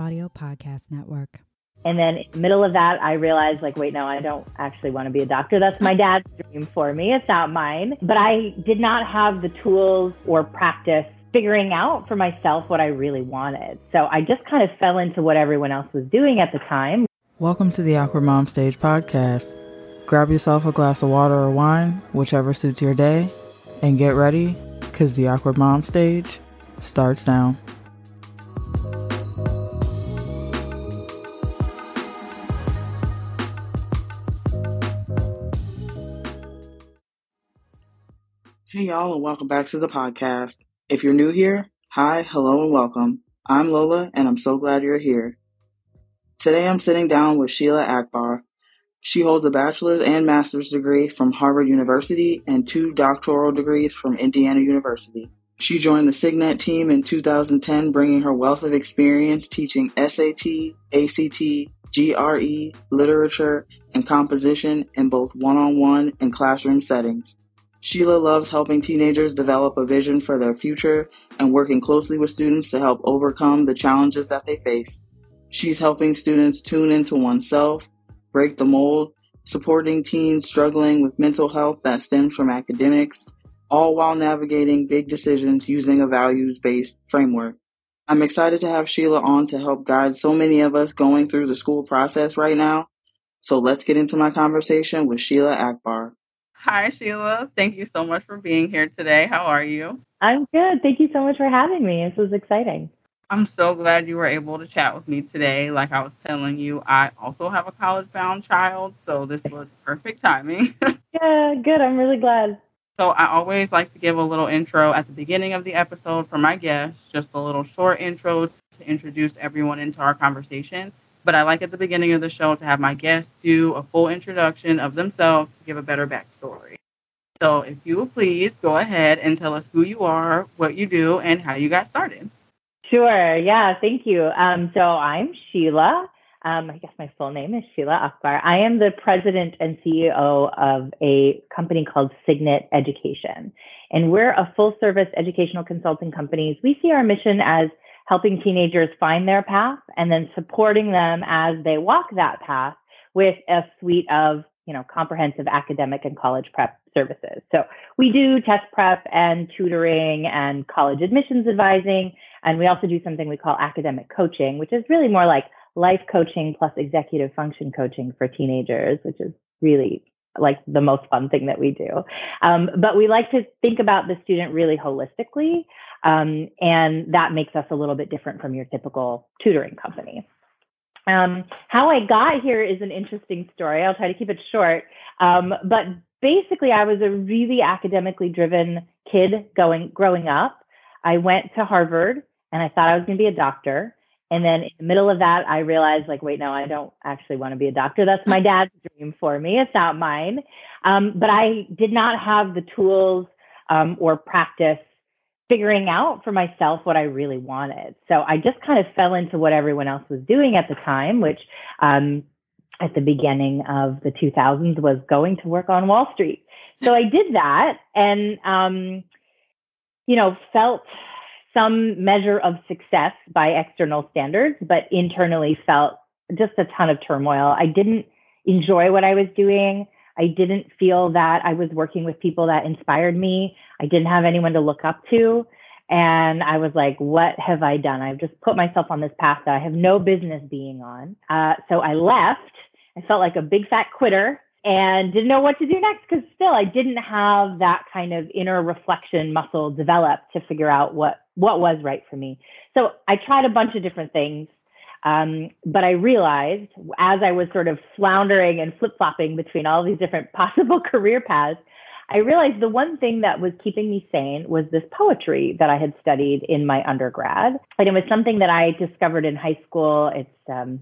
Audio Podcast Network. And then middle of that, I realized, like, wait, no, I don't actually want to be a doctor. That's my dad's dream for me. It's not mine. But I did not have the tools or practice figuring out for myself what I really wanted. So I just kind of fell into what everyone else was doing at the time. Welcome to the Awkward Mom Stage podcast. Grab yourself a glass of water or wine, whichever suits your day, and get ready because the Awkward Mom Stage starts now. Hey, y'all, and welcome back to the podcast. If you're new here, hi, hello, and welcome. I'm Lola, and I'm so glad you're here. Today I'm sitting down with Sheila Akbar. She holds a bachelor's and master's degree from Harvard University and two doctoral degrees from Indiana University. She joined the Signet team in 2010, bringing her wealth of experience teaching SAT, ACT, GRE, literature, and composition in both one on one and classroom settings. Sheila loves helping teenagers develop a vision for their future and working closely with students to help overcome the challenges that they face. She's helping students tune into oneself, break the mold, supporting teens struggling with mental health that stems from academics, all while navigating big decisions using a values based framework. I'm excited to have Sheila on to help guide so many of us going through the school process right now. So let's get into my conversation with Sheila Akbar. Hi, Sheila. Thank you so much for being here today. How are you? I'm good. Thank you so much for having me. This was exciting. I'm so glad you were able to chat with me today. Like I was telling you, I also have a college bound child, so this was perfect timing. yeah, good. I'm really glad. So I always like to give a little intro at the beginning of the episode for my guests, just a little short intro to introduce everyone into our conversation but I like at the beginning of the show to have my guests do a full introduction of themselves to give a better backstory. So if you will please go ahead and tell us who you are, what you do, and how you got started. Sure. Yeah. Thank you. Um, so I'm Sheila. Um, I guess my full name is Sheila Akbar. I am the president and CEO of a company called Signet Education. And we're a full service educational consulting company. We see our mission as helping teenagers find their path and then supporting them as they walk that path with a suite of you know comprehensive academic and college prep services. So we do test prep and tutoring and college admissions advising and we also do something we call academic coaching which is really more like life coaching plus executive function coaching for teenagers which is really like the most fun thing that we do. Um, but we like to think about the student really holistically, um, and that makes us a little bit different from your typical tutoring company. Um, how I got here is an interesting story. I'll try to keep it short. Um, but basically, I was a really academically driven kid going growing up. I went to Harvard and I thought I was going to be a doctor. And then in the middle of that, I realized, like, wait, no, I don't actually want to be a doctor. That's my dad's dream for me. It's not mine. Um, but I did not have the tools um, or practice figuring out for myself what I really wanted. So I just kind of fell into what everyone else was doing at the time, which um, at the beginning of the 2000s was going to work on Wall Street. So I did that and, um, you know, felt some measure of success by external standards, but internally felt just a ton of turmoil. I didn't enjoy what I was doing. I didn't feel that I was working with people that inspired me. I didn't have anyone to look up to. And I was like, what have I done? I've just put myself on this path that I have no business being on. Uh, so I left. I felt like a big fat quitter and didn't know what to do next because still I didn't have that kind of inner reflection muscle developed to figure out what what was right for me. So I tried a bunch of different things, um, but I realized as I was sort of floundering and flip flopping between all these different possible career paths, I realized the one thing that was keeping me sane was this poetry that I had studied in my undergrad, and it was something that I discovered in high school. It's um,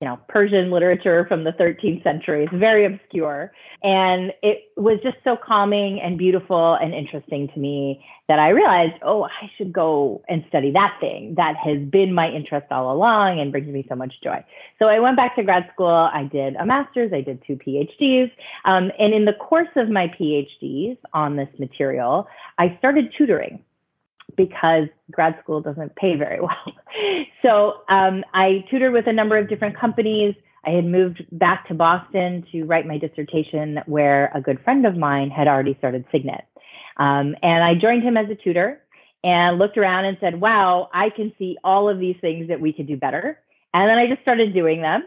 you know, Persian literature from the 13th century. It's very obscure. And it was just so calming and beautiful and interesting to me that I realized, oh, I should go and study that thing that has been my interest all along and brings me so much joy. So I went back to grad school. I did a master's, I did two PhDs. Um, and in the course of my PhDs on this material, I started tutoring because grad school doesn't pay very well. So um, I tutored with a number of different companies. I had moved back to Boston to write my dissertation, where a good friend of mine had already started Signet. Um, and I joined him as a tutor and looked around and said, wow, I can see all of these things that we could do better. And then I just started doing them.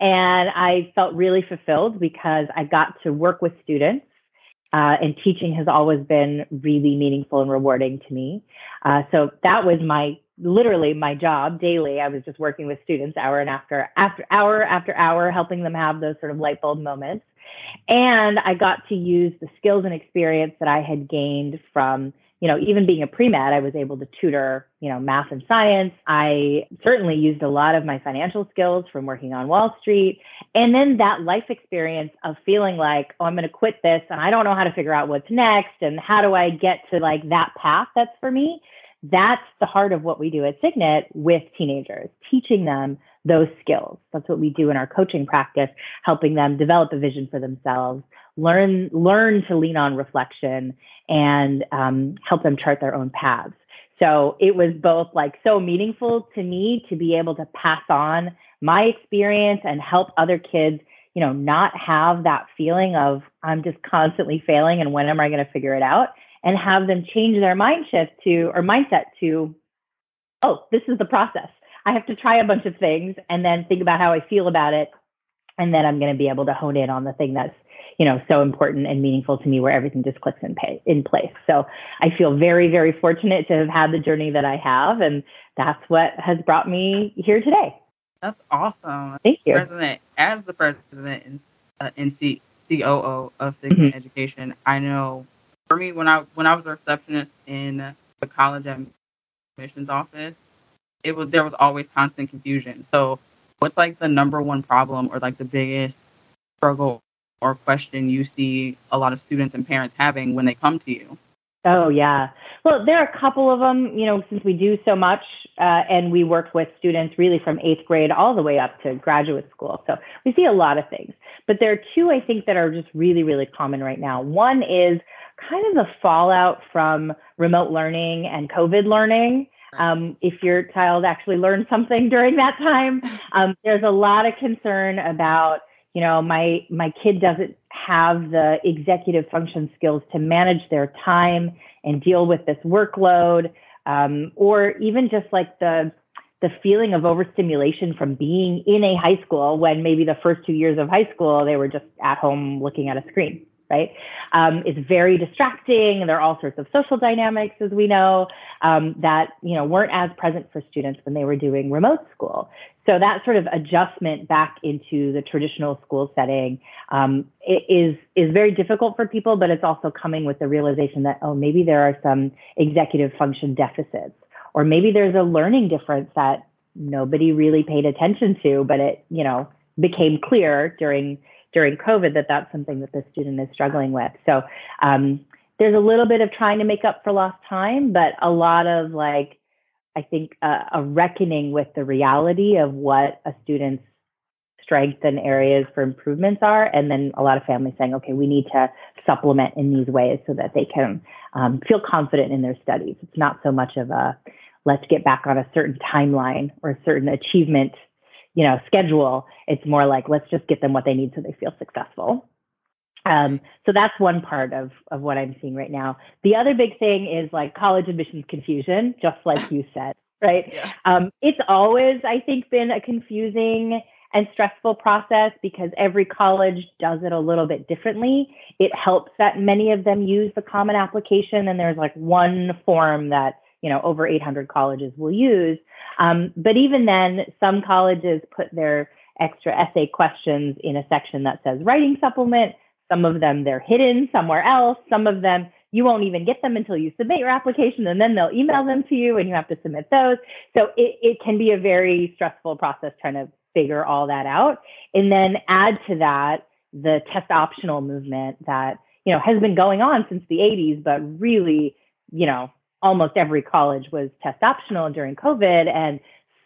And I felt really fulfilled because I got to work with students. Uh, and teaching has always been really meaningful and rewarding to me. Uh, so that was my literally my job daily. I was just working with students hour and after after hour after hour, helping them have those sort of light bulb moments. And I got to use the skills and experience that I had gained from, you know, even being a pre-med, I was able to tutor, you know, math and science. I certainly used a lot of my financial skills from working on Wall Street. And then that life experience of feeling like, oh, I'm going to quit this and I don't know how to figure out what's next and how do I get to like that path that's for me that's the heart of what we do at Signet with teenagers, teaching them those skills. That's what we do in our coaching practice, helping them develop a vision for themselves, learn learn to lean on reflection, and um, help them chart their own paths. So it was both like so meaningful to me to be able to pass on my experience and help other kids, you know, not have that feeling of I'm just constantly failing and when am I going to figure it out? and have them change their mind shift to or mindset to, oh, this is the process. I have to try a bunch of things and then think about how I feel about it. And then I'm going to be able to hone in on the thing that's, you know, so important and meaningful to me where everything just clicks in, pay, in place. So I feel very, very fortunate to have had the journey that I have. And that's what has brought me here today. That's awesome. Thank you. President, as the president and, uh, and C- COO of Signet mm-hmm. Education, I know for me when I when I was a receptionist in the college admissions office, it was there was always constant confusion. So what's like the number one problem or like the biggest struggle or question you see a lot of students and parents having when they come to you? Oh yeah. Well, there are a couple of them. You know, since we do so much, uh, and we work with students really from eighth grade all the way up to graduate school, so we see a lot of things. But there are two I think that are just really, really common right now. One is kind of the fallout from remote learning and COVID learning. Um, if your child actually learned something during that time, um, there's a lot of concern about, you know, my my kid doesn't have the executive function skills to manage their time and deal with this workload, um, or even just like the the feeling of overstimulation from being in a high school when maybe the first two years of high school they were just at home looking at a screen right? Um, it's very distracting. There are all sorts of social dynamics, as we know, um, that you know weren't as present for students when they were doing remote school. So that sort of adjustment back into the traditional school setting um, is is very difficult for people, but it's also coming with the realization that oh, maybe there are some executive function deficits, or maybe there's a learning difference that nobody really paid attention to, but it you know became clear during during COVID that that's something that the student is struggling with. So um, there's a little bit of trying to make up for lost time, but a lot of like, I think uh, a reckoning with the reality of what a student's strengths and areas for improvements are, and then a lot of families saying, okay, we need to supplement in these ways so that they can um, feel confident in their studies. It's not so much of a let's get back on a certain timeline or a certain achievement you know, schedule. It's more like let's just get them what they need so they feel successful. Um, so that's one part of of what I'm seeing right now. The other big thing is like college admissions confusion, just like you said, right? Yeah. Um, it's always, I think, been a confusing and stressful process because every college does it a little bit differently. It helps that many of them use the common application, and there's like one form that you know over 800 colleges will use. Um, but even then, some colleges put their extra essay questions in a section that says writing supplement. Some of them they're hidden somewhere else. Some of them you won't even get them until you submit your application and then they'll email them to you and you have to submit those. So it, it can be a very stressful process trying to figure all that out. And then add to that the test optional movement that, you know, has been going on since the 80s, but really, you know, almost every college was test optional during COVID. And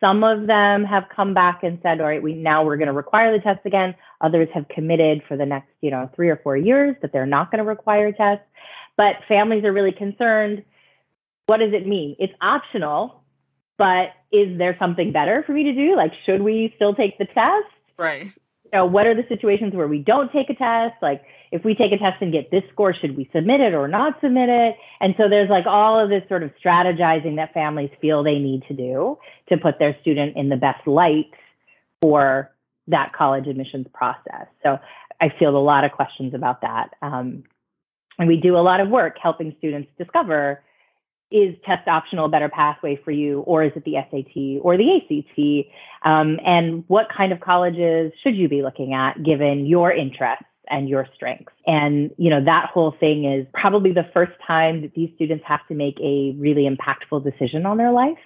some of them have come back and said, all right, we now we're going to require the test again. Others have committed for the next, you know, three or four years that they're not going to require tests. But families are really concerned. what does it mean? It's optional, but is there something better for me to do? Like, should we still take the test? Right. You know, what are the situations where we don't take a test? Like, if we take a test and get this score, should we submit it or not submit it? And so there's like all of this sort of strategizing that families feel they need to do to put their student in the best light for that college admissions process. So I feel a lot of questions about that. Um, and we do a lot of work helping students discover is test optional a better pathway for you, or is it the SAT or the ACT? Um, and what kind of colleges should you be looking at given your interests and your strengths? And, you know, that whole thing is probably the first time that these students have to make a really impactful decision on their life.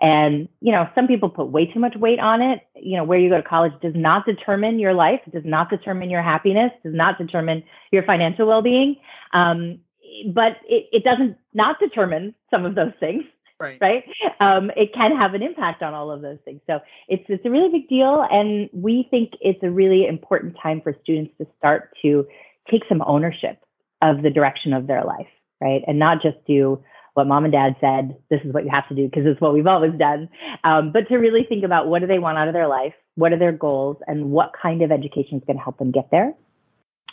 And, you know, some people put way too much weight on it. You know, where you go to college does not determine your life, does not determine your happiness, does not determine your financial well being. Um, but it, it doesn't not determine some of those things Right. right um, it can have an impact on all of those things so it's it's a really big deal and we think it's a really important time for students to start to take some ownership of the direction of their life right and not just do what mom and dad said this is what you have to do because it's what we've always done um, but to really think about what do they want out of their life what are their goals and what kind of education is going to help them get there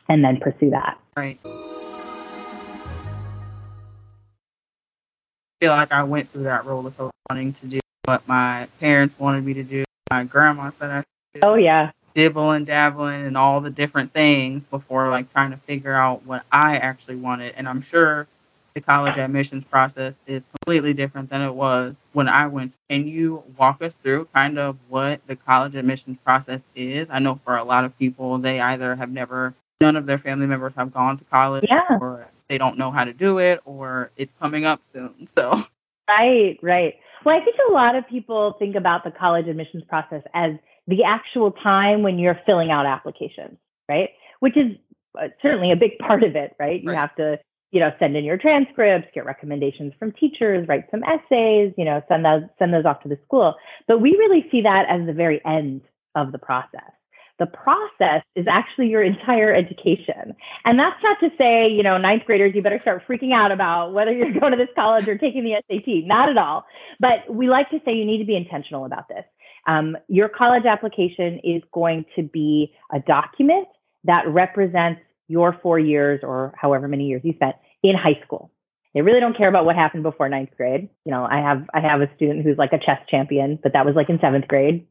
and then pursue that Right. Feel like I went through that roller coaster wanting to do what my parents wanted me to do. My grandma said I should oh yeah dibble and dabbling and all the different things before like trying to figure out what I actually wanted. And I'm sure the college admissions process is completely different than it was when I went. Can you walk us through kind of what the college admissions process is? I know for a lot of people, they either have never, none of their family members have gone to college, Yeah. or they don't know how to do it, or it's coming up soon. So, Right, right. Well, I think a lot of people think about the college admissions process as the actual time when you're filling out applications, right? Which is uh, certainly a big part of it, right? You Right. have to, you know, send in your transcripts, get recommendations from teachers, write some essays, you know, send those send those off to the school. But we really see that as the very end of the process. The process is actually your entire education. And that's not to say, you know, ninth graders, you better start freaking out about whether you're going to this college or taking the SAT. Not at all. But we like to say you need to be intentional about this. Um, your college application is going to be a document that represents your four years or however many years you spent in high school. They really don't care about what happened before ninth grade. You know, I have I have a student who's like a chess champion, but that was like in seventh grade.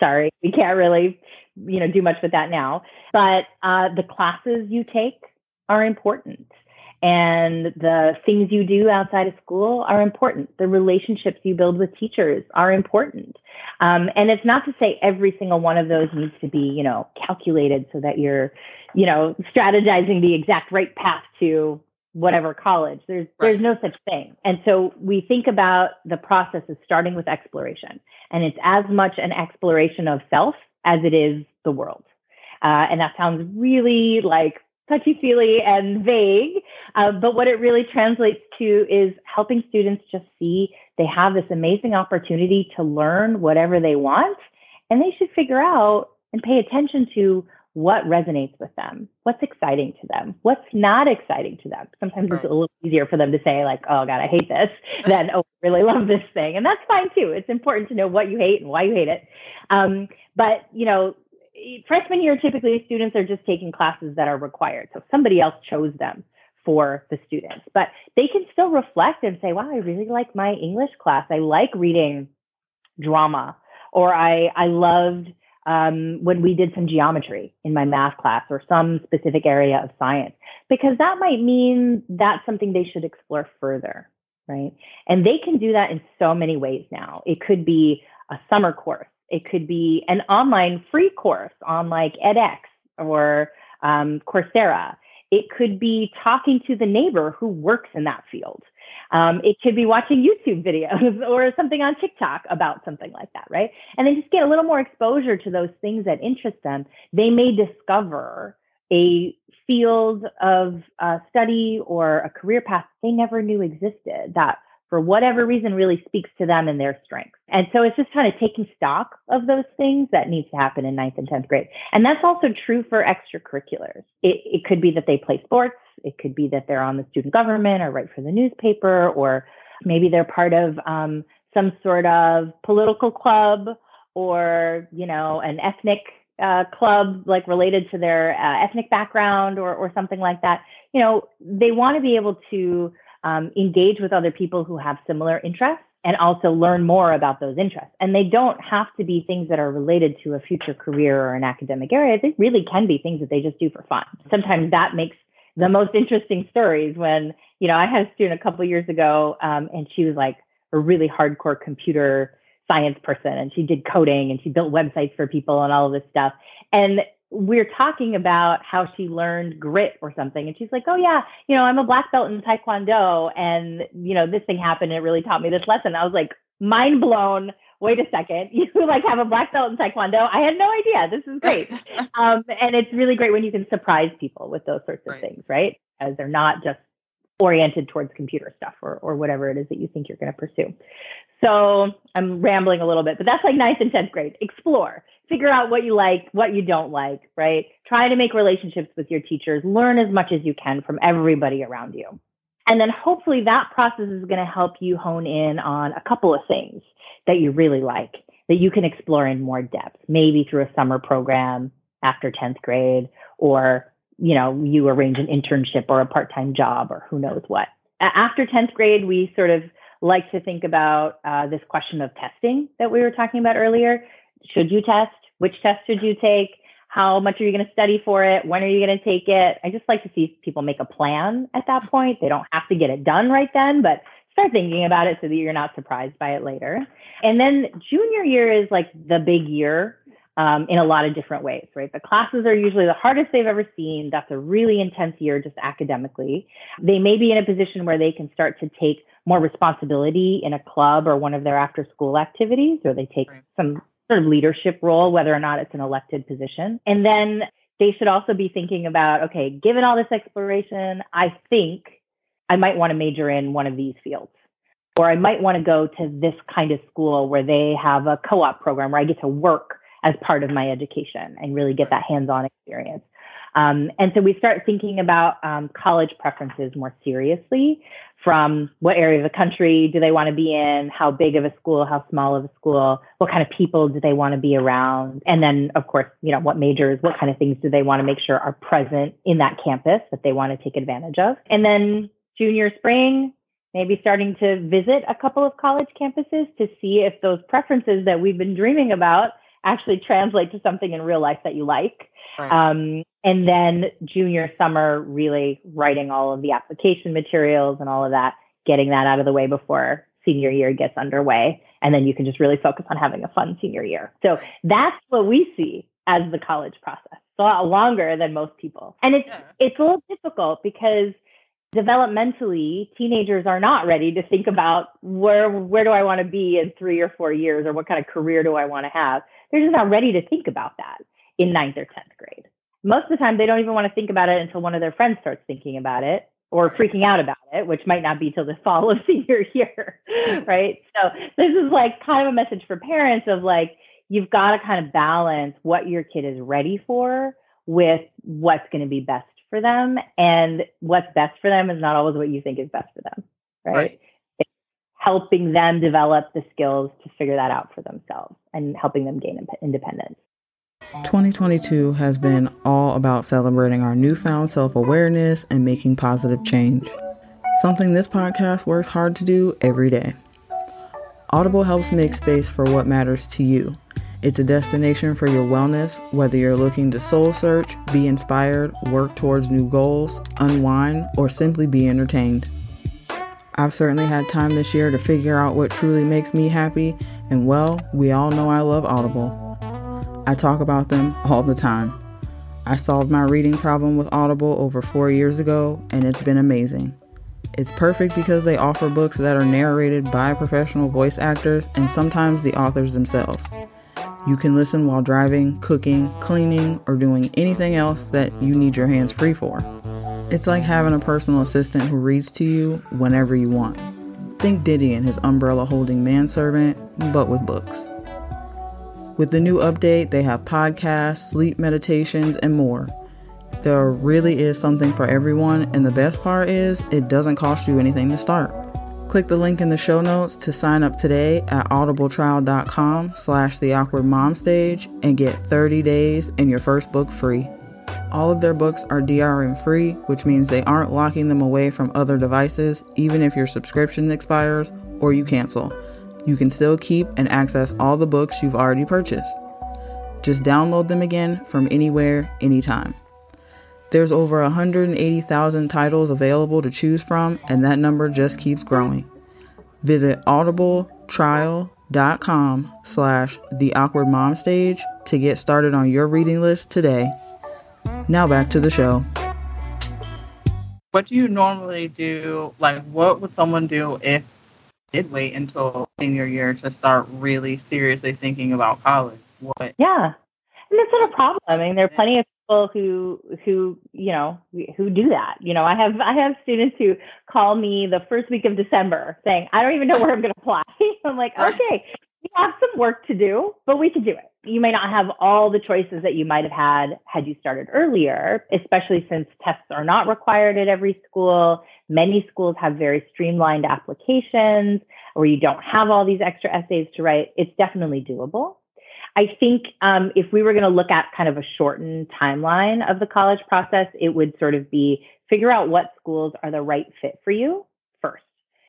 Sorry, we can't really, you know, do much with that now. But uh, the classes you take are important, and the things you do outside of school are important. The relationships you build with teachers are important. Um, and it's not to say every single one of those needs to be, you know, calculated so that you're, you know, strategizing the exact right path to whatever college. There's there's no such thing. And so we think about the process as starting with exploration, and it's as much an exploration of self as it is the world. Uh, and that sounds really like touchy feely and vague, uh, but what it really translates to is helping students just see they have this amazing opportunity to learn whatever they want, and they should figure out and pay attention to what resonates with them, what's exciting to them, what's not exciting to them. Sometimes Right. it's a little easier for them to say, like, oh God, I hate this, than, oh, I really love this thing. And that's fine too. It's important to know what you hate and why you hate it. Um, but, you know, freshman year, typically students are just taking classes that are required. So somebody else chose them for the students, but they can still reflect and say, wow, I really like my English class. I like reading drama, or I, I loved um, when we did some geometry in my math class or some specific area of science, because that might mean that's something they should explore further, right? And they can do that in so many ways now. It could be a summer course, it could be an online free course on like edX or um, Coursera. It could be talking to the neighbor who works in that field. Um, it could be watching YouTube videos or something on TikTok about something like that, right? And then just get a little more exposure to those things that interest them. They may discover a field of uh, study or a career path they never knew existed that for whatever reason really speaks to them and their strengths. And so it's just kind of taking stock of those things that needs to happen in ninth and 10th grade. And that's also true for extracurriculars. It, it could be that they play sports. It could be that they're on the student government or write for the newspaper or Maybe they're part of um, some sort of political club or, you know, an ethnic uh, club like related to their uh, ethnic background or, or something like that. You know, they want to be able to um, engage with other people who have similar interests and also learn more about those interests. And they don't have to be things that are related to a future career or an academic area. They really can be things that they just do for fun. Sometimes that makes the most interesting stories when, you know, I had a student a couple years ago um, and she was like a really hardcore computer science person and she did coding and she built websites for people and all of this stuff. And we're talking about how she learned grit or something and she's like oh yeah you know i'm a black belt in taekwondo and you know this thing happened it really taught me this lesson. I was like mind blown wait a second you like have a black belt in taekwondo? I had no idea this is great. Um, and it's really great when you can surprise people with those sorts of right. things right? As they're not just oriented towards computer stuff or, or whatever it is that you think you're going to pursue so i'm rambling a little bit but that's like ninth and 10th grade explore figure out what you like, what you don't like, right? Try to make relationships with your teachers, learn as much as you can from everybody around you. And then hopefully that process is going to help you hone in on a couple of things that you really like that you can explore in more depth, maybe through a summer program after 10th grade, or, you know, you arrange an internship or a part time job or who knows what. After 10th grade, we sort of like to think about uh, this question of testing that we were talking about earlier should you test? Which test should you take? How much are you going to study for it? When are you going to take it? I just like to see people make a plan at that point. They don't have to get it done right then, but start thinking about it so that you're not surprised by it later. And then junior year is like the big year um, in a lot of different ways, right? The classes are usually the hardest they've ever seen. That's a really intense year just academically. They may be in a position where they can start to take more responsibility in a club or one of their after school activities, or they take some sort of leadership role, whether or not it's an elected position. And then they should also be thinking about okay, given all this exploration, I think I might want to major in one of these fields. Or I might want to go to this kind of school where they have a co op program where I get to work as part of my education and really get that hands on experience. Um, and so we start thinking about um, college preferences more seriously from what area of the country do they want to be in, how big of a school, how small of a school, what kind of people do they want to be around, and then of course, you know, what majors, what kind of things do they want to make sure are present in that campus that they want to take advantage of. And then junior spring, maybe starting to visit a couple of college campuses to see if those preferences that we've been dreaming about actually translate to something in real life that you like. Right. Um, and then junior summer, really writing all of the application materials and all of that, getting that out of the way before senior year gets underway. And then you can just really focus on having a fun senior year. So that's what we see as the college process. It's a lot longer than most people. And it's yeah. it's a little difficult because developmentally teenagers are not ready to think about where where do I want to be in 3 or 4 years or what kind of career do I want to have. They're just not ready to think about that in ninth or 10th grade. Most of the time, they don't even want to think about it until one of their friends starts thinking about it or freaking out about it, which might not be till the fall of senior year, right? So this is like kind of a message for parents of like, you've got to kind of balance what your kid is ready for with what's going to be best for them. And what's best for them is not always what you think is best for them, right? right. Helping them develop the skills to figure that out for themselves and helping them gain independence. 2022 has been all about celebrating our newfound self awareness and making positive change. Something this podcast works hard to do every day. Audible helps make space for what matters to you. It's a destination for your wellness, whether you're looking to soul search, be inspired, work towards new goals, unwind, or simply be entertained. I've certainly had time this year to figure out what truly makes me happy, and well, we all know I love Audible. I talk about them all the time. I solved my reading problem with Audible over four years ago, and it's been amazing. It's perfect because they offer books that are narrated by professional voice actors and sometimes the authors themselves. You can listen while driving, cooking, cleaning, or doing anything else that you need your hands free for. It's like having a personal assistant who reads to you whenever you want. Think Diddy and his umbrella holding manservant, but with books. With the new update, they have podcasts, sleep meditations, and more. There really is something for everyone, and the best part is it doesn't cost you anything to start. Click the link in the show notes to sign up today at audibletrial.com slash the awkward mom stage and get 30 days and your first book free. All of their books are DRM free, which means they aren't locking them away from other devices, even if your subscription expires or you cancel. You can still keep and access all the books you've already purchased. Just download them again from anywhere, anytime. There's over 180,000 titles available to choose from, and that number just keeps growing. Visit audibletrial.com slash the awkward mom stage to get started on your reading list today. Now back to the show. What do you normally do? Like, what would someone do if they did wait until senior year to start really seriously thinking about college? What? Yeah, and that's not a problem. I mean, there are plenty of people who who you know who do that. You know, I have I have students who call me the first week of December saying, "I don't even know where I'm going to apply." I'm like, okay, we have some work to do, but we can do it. You may not have all the choices that you might have had had you started earlier, especially since tests are not required at every school. Many schools have very streamlined applications where you don't have all these extra essays to write. It's definitely doable. I think um, if we were going to look at kind of a shortened timeline of the college process, it would sort of be figure out what schools are the right fit for you first,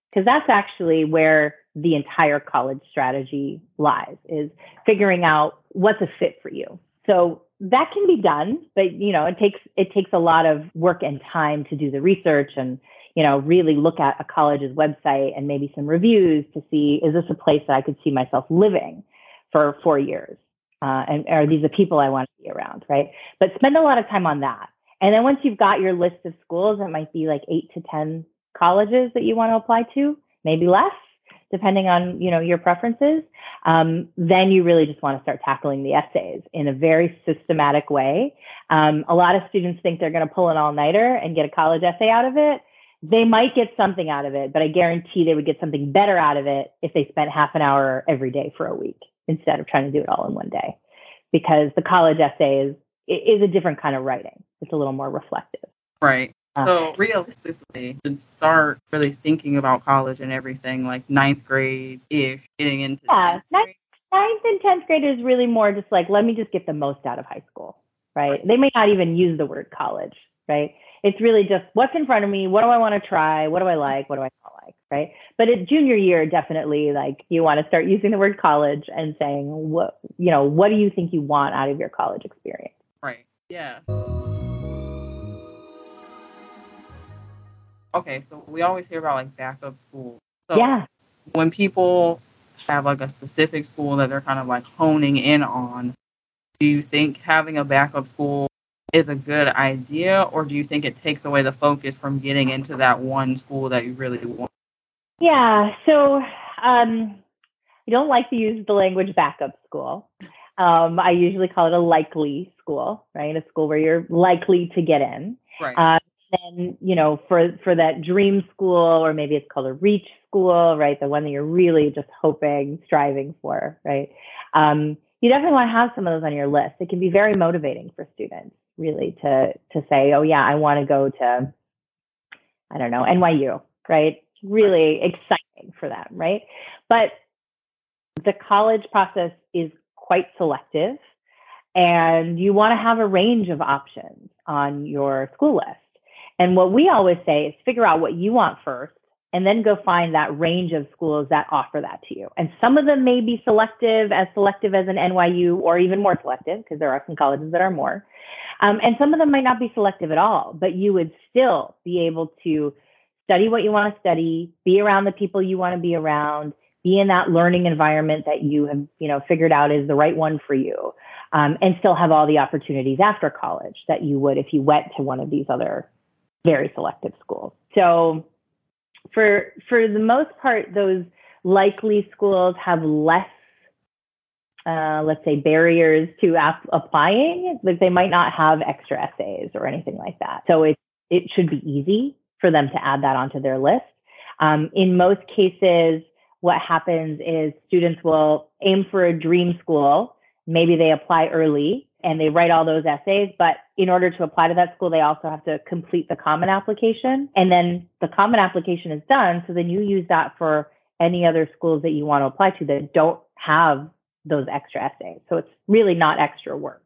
because that's actually where the entire college strategy lies is figuring out what's a fit for you. So that can be done, but you know, it takes it takes a lot of work and time to do the research and you know, really look at a college's website and maybe some reviews to see is this a place that I could see myself living? for four years. Uh, and are these the people I want to be around, right? But spend a lot of time on that. And then once you've got your list of schools, it might be like eight to 10 colleges that you want to apply to, maybe less, depending on, you know, your preferences. Um, then you really just want to start tackling the essays in a very systematic way. Um, a lot of students think they're going to pull an all-nighter and get a college essay out of it. They might get something out of it, but I guarantee they would get something better out of it if they spent half an hour every day for a week instead of trying to do it all in one day because the college essay is is a different kind of writing it's a little more reflective right Uh, so realistically to start really thinking about college and everything like ninth grade ish getting into yeah ninth, ninth and 10th grade is really more just like let me just get the most out of high school right, right. they may not even use the word college right? It's really just what's in front of me? What do i want to try? What do i like? What do i not like right? But at junior year definitely like you want to start using the word college and saying what you know what do you think you want out of your college experience? Right. Yeah okay so we always hear about like backup schools so yeah when people have like a specific school that they're kind of like honing in on do you think having a backup school is a good idea or do you think it takes away the focus from getting into that one school that you really want yeah. So um, I don't like to use the language backup school. Um, I usually call it a likely school, right? A school where you're likely to get in. Right. Uh, and you know, for for that dream school, or maybe it's called a reach school, right? The one that you're really just hoping, striving for, right? Um, you definitely want to have some of those on your list. It can be very motivating for students, really, to to say, oh yeah, I want to go to, I don't know, NYU, right? really exciting for them, right? But the college process is quite selective and you want to have a range of options on your school list. And what we always say is figure out what you want first and then go find that range of schools that offer that to you. And some of them may be selective, as selective as an NYU, or even more selective, because there are some colleges that are more. Um, and some of them might not be selective at all, but you would still be able to study what you want to study, be around the people you want to be around, be in that learning environment that you have, you know, figured out is the right one for you, um, and still have all the opportunities after college that you would if you went to one of these other very selective schools. So, for for the most part, those likely schools have less uh, let's say barriers to ap- applying like they might not have extra essays or anything like that so it it should be easy for them to add that onto their list. Um, in most cases, what happens is students will aim for a dream school. Maybe they apply early and they write all those essays. But in order to apply to that school, they also have to complete the common application. And then the common application is done. So then you use that for any other schools that you want to apply to that don't have those extra essays. So it's really not extra work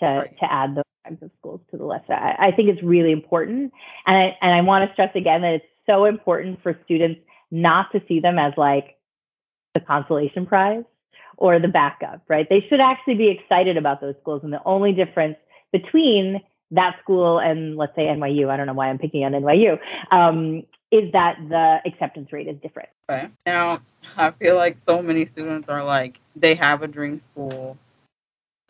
to, right. to add those kinds of schools to the list. I, I think it's really important. And I, and I want to stress again that it's so important for students not to see them as like the consolation prize or the backup, right? They should actually be excited about those schools. And the only difference between that school and let's say NYU, I don't know why I'm picking on NYU, um, is that the acceptance rate is different. Okay. Now, I feel like so many students are like, they have a dream school,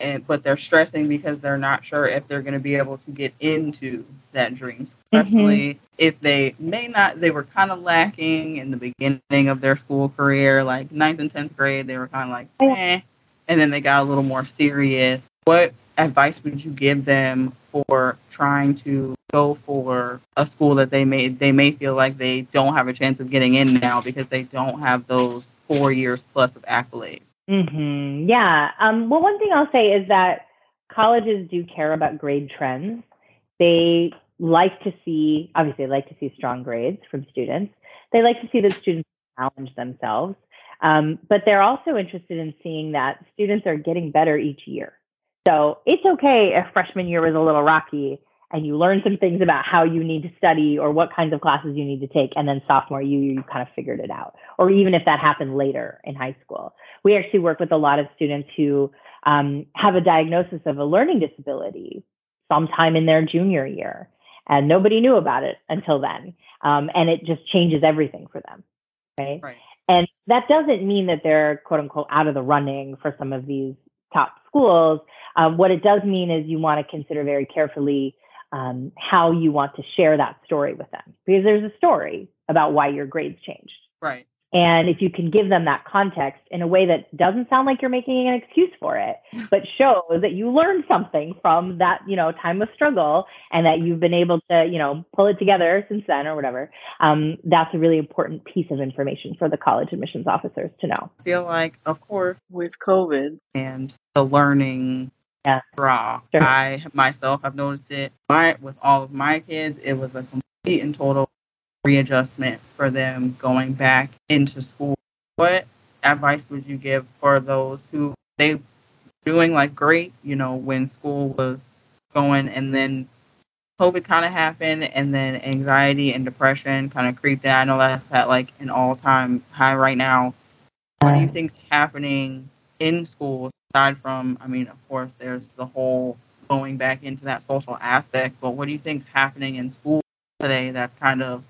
and but they're stressing because they're not sure if they're going to be able to get into that dream, especially mm-hmm. if they may not. They were kind of lacking in the beginning of their school career, like ninth and tenth grade. They were kind of like, eh, and then they got a little more serious. What advice would you give them for trying to go for a school that they may they may feel like they don't have a chance of getting in now because they don't have those four years plus of accolades? Mm-hmm. Yeah. Um, well, one thing I'll say is that colleges do care about grade trends. They like to see, obviously, they like to see strong grades from students. They like to see that students challenge themselves. Um, but they're also interested in seeing that students are getting better each year. So it's okay if freshman year was a little rocky and you learn some things about how you need to study or what kinds of classes you need to take and then sophomore year you kind of figured it out. Or even if that happened later in high school. We actually work with a lot of students who um, have a diagnosis of a learning disability sometime in their junior year and nobody knew about it until then. Um, and it just changes everything for them right? right. And that doesn't mean that they're quote unquote out of the running for some of these top schools. Um, what it does mean is you want to consider very carefully um, how you want to share that story with them because there's a story about why your grades changed. Right. And if you can give them that context in a way that doesn't sound like you're making an excuse for it, but shows that you learned something from that, you know, time of struggle and that you've been able to, you know, pull it together since then or whatever, um, that's a really important piece of information for the college admissions officers to know. I feel like, of course, with COVID and the learning yeah. draw. Sure. I myself have noticed it. My with all of my kids, it was a complete and total readjustment for them going back into school. What advice would you give for those who they doing like great, you know, when school was going and then COVID kind of happened and then anxiety and depression kind of creeped in. I know that's at like an all time high right now. What do you think's happening in schools aside from, I mean, of course, there's the whole going back into that social aspect, but what do you think is happening in schools today that's kind of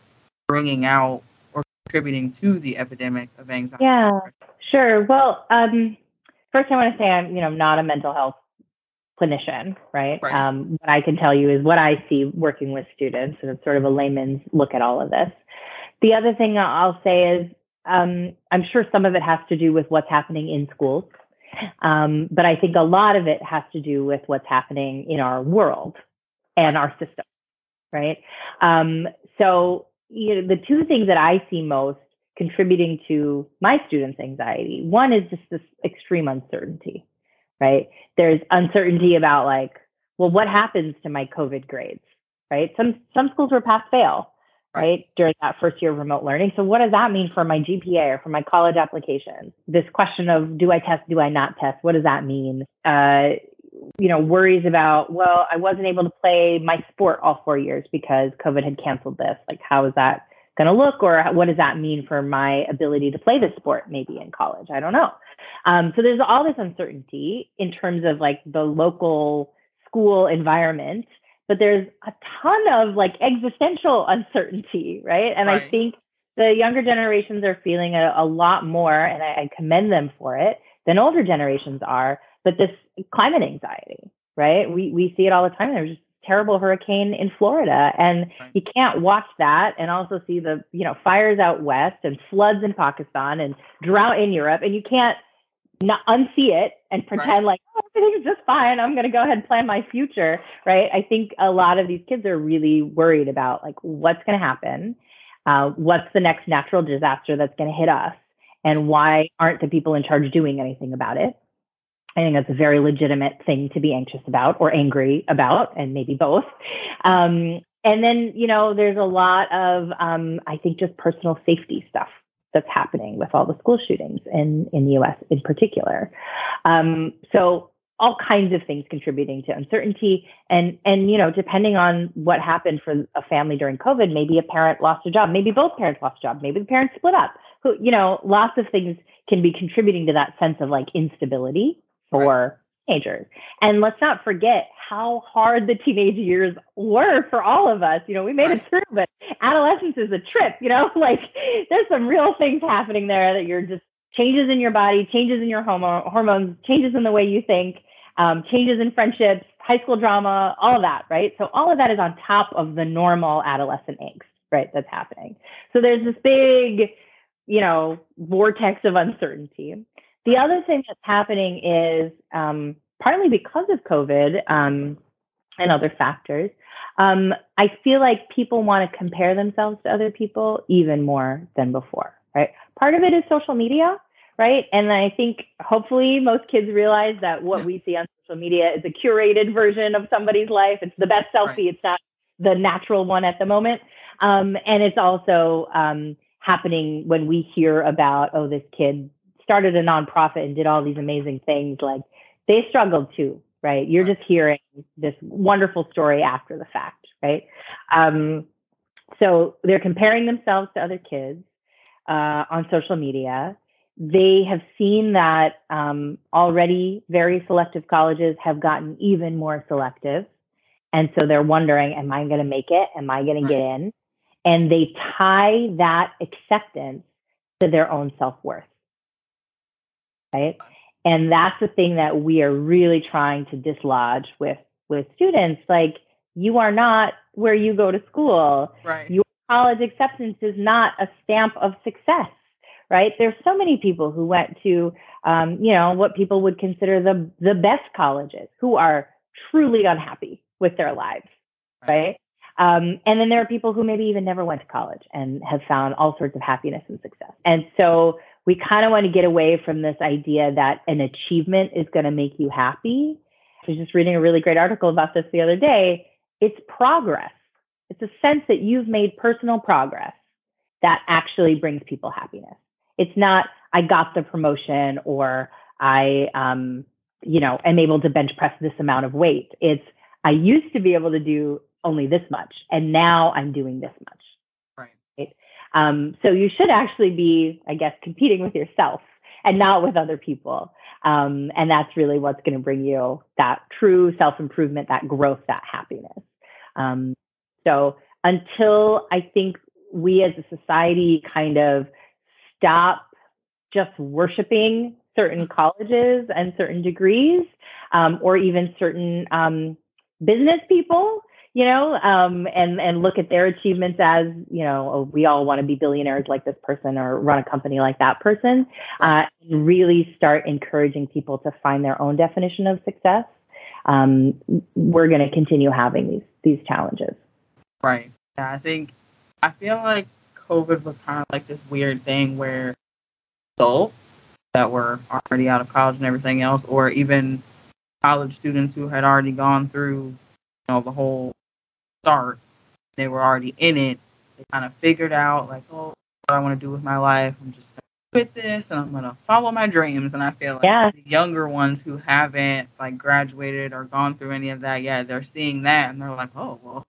bringing out or contributing to the epidemic of anxiety? Yeah, sure. Well, um, first I want to say I'm, you know, not a mental health clinician, right? right. Um, what I can tell you is what I see working with students, and it's sort of a layman's look at all of this. The other thing I'll say is um, I'm sure some of it has to do with what's happening in schools, um, but I think a lot of it has to do with what's happening in our world and our system, right? Um, so, you know, the two things that I see most contributing to my students' anxiety one is just this extreme uncertainty, right? There's uncertainty about like, well, what happens to my COVID grades, right? Some some schools were pass fail, right during that first year of remote learning. So what does that mean for my gpa or for my college applications? This question of do i test do i not test? What does that mean? Uh, you know worries about well i wasn't able to play my sport all four years because covid had canceled this. Like how is that going to look? Or what does that mean for my ability to play this sport maybe in college? I don't know. Um, so there's all this uncertainty in terms of like the local school environment but there's a ton of like existential uncertainty, right? And right. I think the younger generations are feeling a, a lot more, and I, I commend them for it, than older generations are. But this climate anxiety, right? We we see it all the time. There's just terrible hurricane in Florida and right. you can't watch that and also see the you know fires out west and floods in Pakistan and drought in Europe and you can't not unsee it and pretend right. like oh, everything's just fine. I'm going to go ahead and plan my future, right? I think a lot of these kids are really worried about like what's going to happen, uh, what's the next natural disaster that's going to hit us, and why aren't the people in charge doing anything about it? I think that's a very legitimate thing to be anxious about or angry about, and maybe both. Um, and then, you know, there's a lot of, um, I think, just personal safety stuff that's happening with all the school shootings in, in the US in particular. Um, so all kinds of things contributing to uncertainty and and you know depending on what happened for a family during covid maybe a parent lost a job maybe both parents lost a job maybe the parents split up who you know lots of things can be contributing to that sense of like instability for right. Teenagers and let's not forget how hard the teenage years were for all of us you know we made it through but adolescence is a trip you know like there's some real things happening there that you're just changes in your body changes in your hormones changes in the way you think um, changes in friendships, high school drama, all of that, right? So all of that is on top of the normal adolescent angst, right? That's happening. So there's this big, you know, vortex of uncertainty. The other thing that's happening is um, partly because of COVID um, and other factors. Um, I feel like people want to compare themselves to other people even more than before, right? Part of it is social media right? And I think hopefully most kids realize that what we see on social media is a curated version of somebody's life. It's the best selfie. Right. It's not the natural one at the moment. Um, and it's also um, happening when we hear about, oh, this kid started a nonprofit and did all these amazing things. Like they struggled too, right? You're just hearing this wonderful story after the fact, right? Um, so they're comparing themselves to other kids uh, on social media they have seen that um, already very selective colleges have gotten even more selective. And so they're wondering, am I going to make it? Am I going to get in? And they tie that acceptance to their own self worth. Right. And that's the thing that we are really trying to dislodge with, with students. Like, you are not where you go to school. Right. Your college acceptance is not a stamp of success right? There's so many people who went to, um, you know, what people would consider the the best colleges who are truly unhappy with their lives, right? Um, and then there are people who maybe even never went to college and have found all sorts of happiness and success. And so we kind of want to get away from this idea that an achievement is going to make you happy. I was just reading a really great article about this the other day. It's progress. It's a sense that you've made personal progress that actually brings people happiness. It's not I got the promotion or I um, you know am able to bench press this amount of weight. It's I used to be able to do only this much, and now I'm doing this much. Um, so you should actually be, I guess, competing with yourself and not with other people. Um, and that's really what's going to bring you that true self improvement, that growth, that happiness. Um, so until I think we as a society kind of stop just worshiping certain colleges and certain degrees um, or even certain um, business people you know um, and and look at their achievements as you know oh, we all want to be billionaires like this person or run a company like that person uh, and really start encouraging people to find their own definition of success um, we're going to continue having these these challenges. Right. Yeah i think i feel like COVID was kind of like this weird thing where adults that were already out of college and everything else, or even college students who had already gone through, you know, the whole start, they were already in it. They kind of figured out like, oh, what I want to do with my life. I'm just gonna quit this and I'm gonna follow my dreams. And I feel like yeah. the younger ones who haven't like graduated or gone through any of that yet, they're seeing that and they're like, oh well,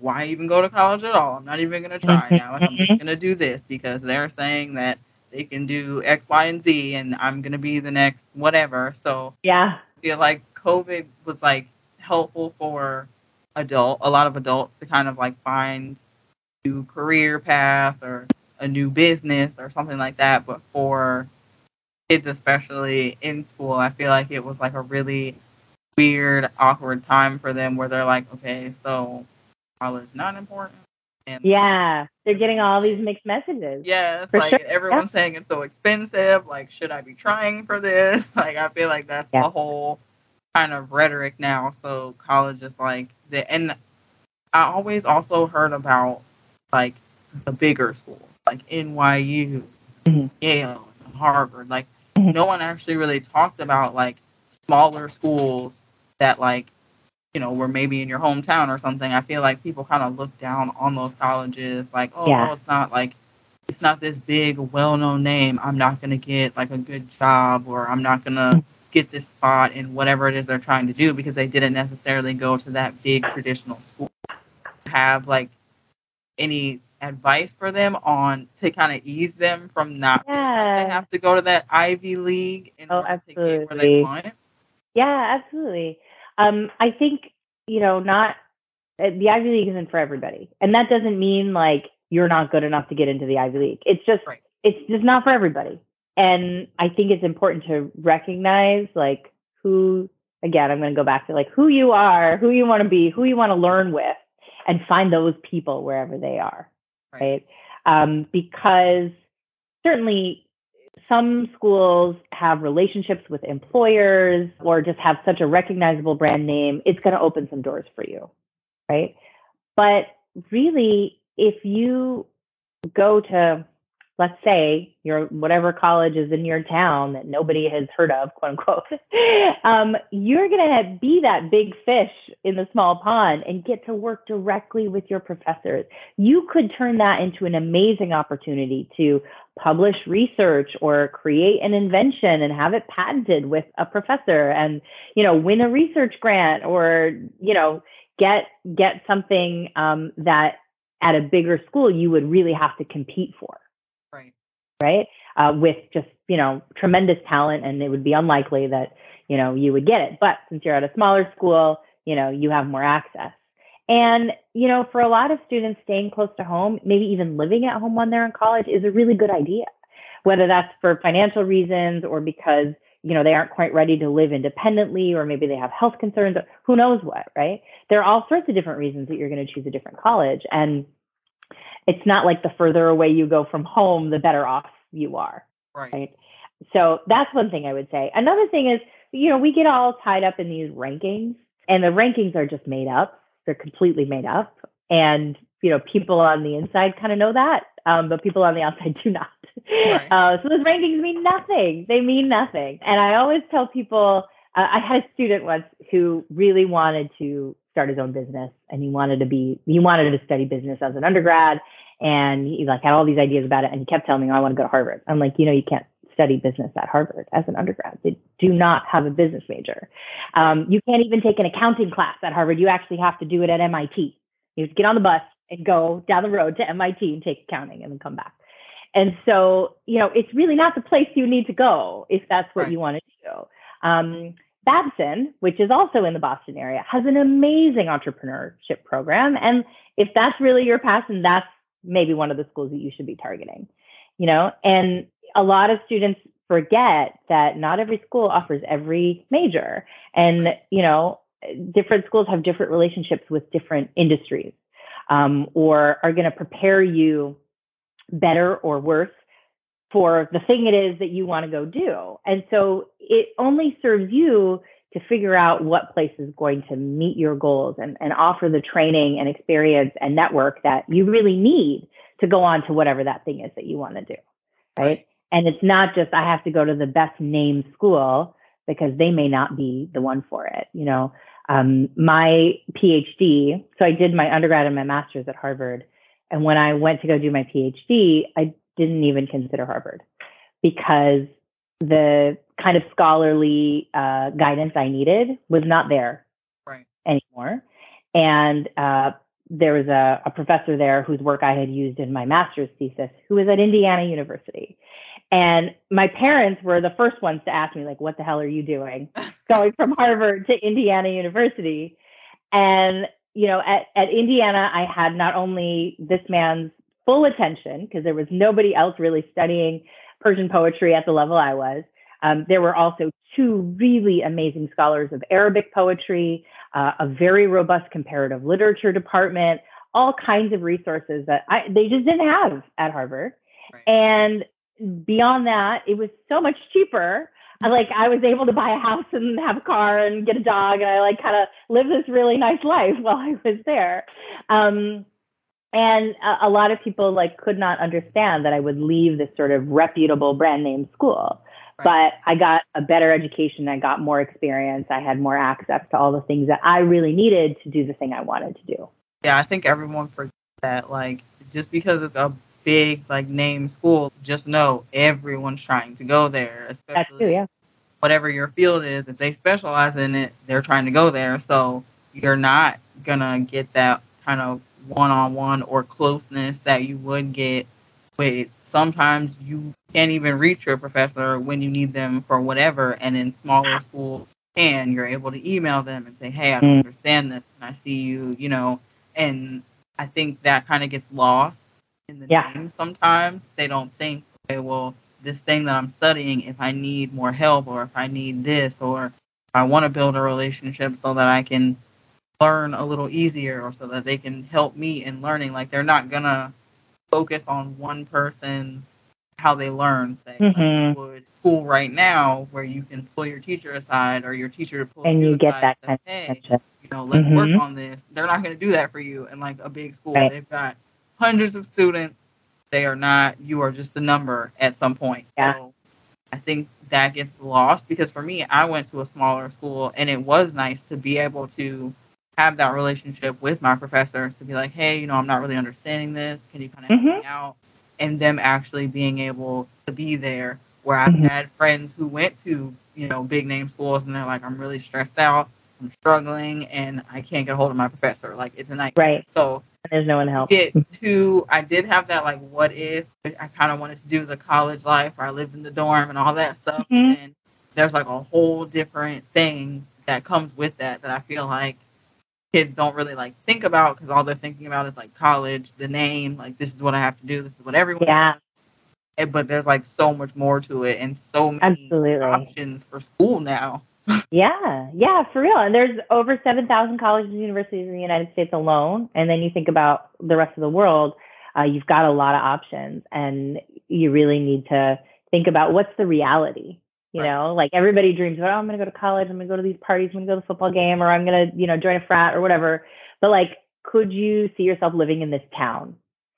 why even go to college at all? I'm not even going to try mm-hmm. now. I'm just going to do this because they're saying that they can do X, Y, and Z, and I'm going to be the next whatever. So yeah, I feel like COVID was like helpful for adult, a lot of adults to kind of like find a new career path or a new business or something like that. But for kids, especially in school, I feel like it was like a really weird, awkward time for them where they're like, okay, so college not important. And yeah, they're getting all these mixed messages. Yeah, it's like sure. everyone's yeah. saying it's so expensive. Like, should I be trying for this? Like, I feel like that's yeah. the whole kind of rhetoric now. So college is like the and I always also heard about like the bigger schools, like NYU, mm-hmm. Yale, Harvard. Like, mm-hmm. no one actually really talked about like smaller schools that like you know were maybe in your hometown or something i feel like people kind of look down on those colleges like oh Yeah. it's not like it's not this big well-known name i'm not going to get like a good job or i'm not going to get this spot in whatever it is they're trying to do because they didn't necessarily go to that big traditional school have like any advice for them on to kind of ease them from not like they have to go to that Ivy League and Oh, get where they want. Yeah, absolutely. Um, I think, you know, not uh, the Ivy League isn't for everybody. And that doesn't mean like you're not good enough to get into the Ivy League. It's just Right. it's just not for everybody. And I think it's important to recognize like who again, I'm going to go back to like who you are, who you want to be, who you want to learn with and find those people wherever they are, right? Um, because certainly some schools have relationships with employers or just have such a recognizable brand name, it's going to open some doors for you, right? But really, if you go to, let's say, your whatever college is in your town that nobody has heard of, quote unquote, um, you're going to be that big fish in the small pond and get to work directly with your professors. You could turn that into an amazing opportunity to publish research or create an invention and have it patented with a professor and you know win a research grant or you know get get something um, that at a bigger school you would really have to compete for Right. uh, with just you know tremendous talent and it would be unlikely that you know you would get it. But since you're at a smaller school you know you have more access. And you know for a lot of students staying close to home maybe even living at home when they're in college is a really good idea. Whether that's for financial reasons or because you know they aren't quite ready to live independently or maybe they have health concerns who knows what right? There are all sorts of different reasons that you're going to choose a different college. And it's not like the further away you go from home the better off you are Right. right? So that's one thing i would say. Another thing is you know we get all tied up in these rankings and the rankings are just made up. They're completely made up. And you know people on the inside kind of know that um, but people on the outside do not. Right. uh, so those rankings mean nothing. They mean nothing. And i always tell people uh, i had a student once who really wanted to start his own business and he wanted to be he wanted to study business as an undergrad and he like had all these ideas about it and he kept telling me oh, i want to go to harvard. I'm like you know you can't study business at harvard as an undergrad. They do not have a business major. Um, you can't even take an accounting class at harvard. You actually have to do it at mit you have to get on the bus and go down the road to mit and take accounting and then come back. And so you know it's really not the place you need to go if that's what Right. you want to do. Um, Babson, which is also in the Boston area, has an amazing entrepreneurship program. And if that's really your passion, that's maybe one of the schools that you should be targeting. You know, and a lot of students forget that not every school offers every major. And, you know, different schools have different relationships with different industries um, or are going to prepare you better or worse for the thing it is that you want to go do. And so it only serves you to figure out what place is going to meet your goals and, and offer the training and experience and network that you really need to go on to whatever that thing is that you want to do. Right. Right. And it's not just I have to go to the best named school because they may not be the one for it. You know, um, my PhD, so I did my undergrad and my master's at Harvard. And when I went to go do my PhD, I didn't even consider Harvard because the kind of scholarly uh, guidance I needed was not there Right. anymore. And uh, there was a, a professor there whose work I had used in my master's thesis who was at Indiana University. And my parents were the first ones to ask me, like, what the hell are you doing going from Harvard to Indiana University? And, you know, at, at Indiana, I had not only this man's full attention, because there was nobody else really studying Persian poetry at the level I was. Um, there were also two really amazing scholars of Arabic poetry, uh, a very robust comparative literature department, all kinds of resources that I, they just didn't have at Harvard. Right. And beyond that, it was so much cheaper. Like I was able to buy a house and have a car and get a dog, and I like kind of live this really nice life while I was there. Um, and a, a lot of people like could not understand that I would leave this sort of reputable brand name school. But I got a better education. I got more experience. I had more access to all the things that I really needed to do the thing I wanted to do. Yeah, I think everyone forgets that. Like, just because it's a big, like, name school, just know everyone's trying to go there. Especially That's true, yeah. Whatever your field is, if they specialize in it, they're trying to go there. So you're not going to get that kind of one on one or closeness that you would get with sometimes you can't even reach your professor when you need them for whatever. And in smaller schools, can you're able to email them and say, "Hey, I don't Mm. understand this, and I see you," you know. And I think that kind of gets lost in the Yeah. name sometimes. They don't think, okay, well, this thing that I'm studying, if I need more help or if I need this or if I want to build a relationship so that I can learn a little easier or so that they can help me in learning, like they're not gonna focus on one person's how they learn, say, like Mhm. you would school right now where you can pull your teacher aside or your teacher pulls And you get aside that and kind say, of hey, attention. you know, let's work Mhm. on this. They're not to do that for you in like a big school. Right. They've got hundreds of students. They are not, you are just a number at some point. Yeah. So I think that gets lost because for me, I went to a smaller school and it was nice to be able to have that relationship with my professors to be like, hey, you know, I'm not really understanding this. Can you kind of help Mhm. me out? And them actually being able to be there. Where I've Mhm. had friends who went to, you know, big name schools and they're like, I'm really stressed out, I'm struggling, and I can't get a hold of my professor. Like it's a nightmare. Right. So There's no one to help. get to I did have that like what if I kind of wanted to do the college life where I lived in the dorm and all that stuff Mhm. and there's like a whole different thing that comes with that that I feel like kids don't really like think about because all they're thinking about is like college the name like this is what I have to do this is what everyone Yeah. does. Eh, but there's like so much more to it and so many Absolutely. options for school now Yeah, yeah, for real. And there's over 7,000 colleges and universities in the United States alone. And then you think about the rest of the world, uh, you've got a lot of options. And you really need to think about what's the reality. You Right. know, like everybody dreams about, oh, I'm going to go to college, I'm going to go to these parties, I'm going to go to the football game, or I'm going to, you know, join a frat or whatever. But like, could you see yourself living in this town?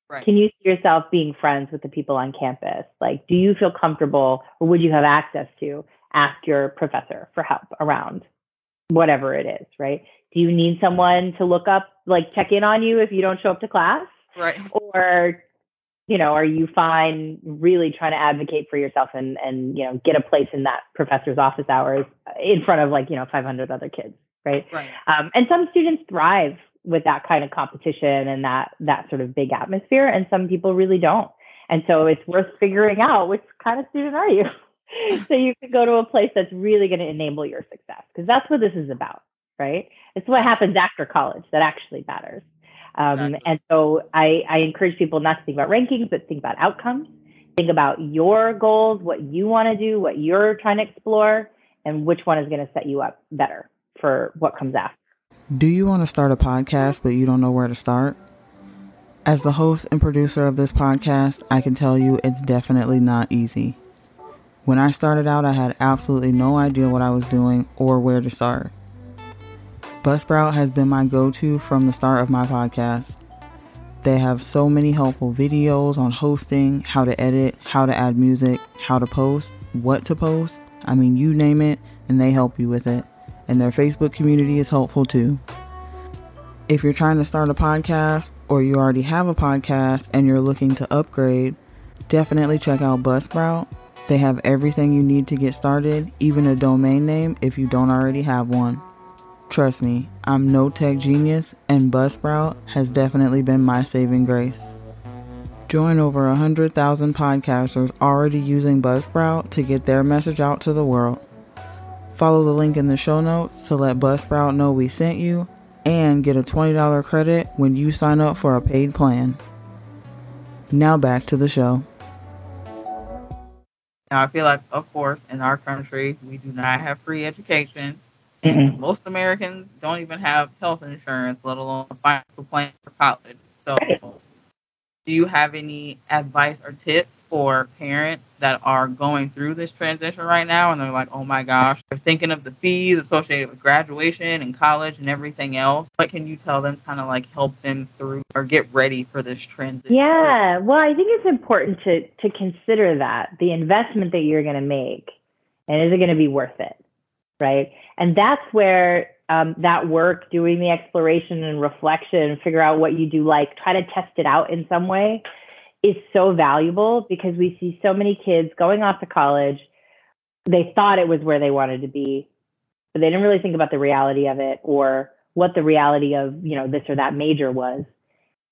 right Can you see yourself being friends with the people on campus? Like, do you feel comfortable or would you have access to ask your professor for help around whatever it is, right? Do you need someone to look up, like check in on you if you don't show up to class? right Or, you know, are you fine really trying to advocate for yourself and, and, you know, get a place in that professor's office hours in front of like, you know, 500 other kids, right? right Um, and some students thrive with that kind of competition and that that sort of big atmosphere, and some people really don't. And so it's worth figuring out which kind of student are you, so you can go to a place that's really going to enable your success, because that's what this is about, right? It's what happens after college that actually matters. Um, Exactly. And so I, I encourage people not to think about rankings, but think about outcomes. Think about your goals, what you want to do, what you're trying to explore, and which one is going to set you up better for what comes after. Do you want to start a podcast but you don't know where to start? As the host and producer of this podcast, I can tell you it's definitely not easy. When I started out, I had absolutely no idea what I was doing or where to start. Buzzsprout has been my go to from the start of my podcast. They have so many helpful videos on hosting, how to edit, how to add music, how to post, what to post. I mean, you name it, and they help you with it. And their Facebook community is helpful too. If you're trying to start a podcast or you already have a podcast and you're looking to upgrade, definitely check out Buzzsprout. They have everything you need to get started, even a domain name if you don't already have one. Trust me, I'm no tech genius, and Buzzsprout has definitely been my saving grace. Join over 100,000 podcasters already using Buzzsprout to get their message out to the world. Follow the link in the show notes to let Buzzsprout know we sent you and get a $20 credit when you sign up for a paid plan. Now back to the show. Now, I feel like, of course, in our country, we do not have free education. Mm-mm. Most Americans don't even have health insurance, let alone a financial plan for college. So, do you have any advice or tips for parents that are going through this transition right now and they're like, oh my gosh, they're thinking of the fees associated with graduation and college and everything else? What can you tell them to kind of like help them through or get ready for this transition? Yeah, well, I think it's important to to consider that the investment that you're going to make And is it going to be worth it? Right. And that's where um, that work, doing the exploration and reflection, figure out what you do like, try to test it out in some way is so valuable because we see so many kids going off to college. They thought it was where they wanted to be, but they didn't really think about the reality of it or what the reality of, you know, this or that major was.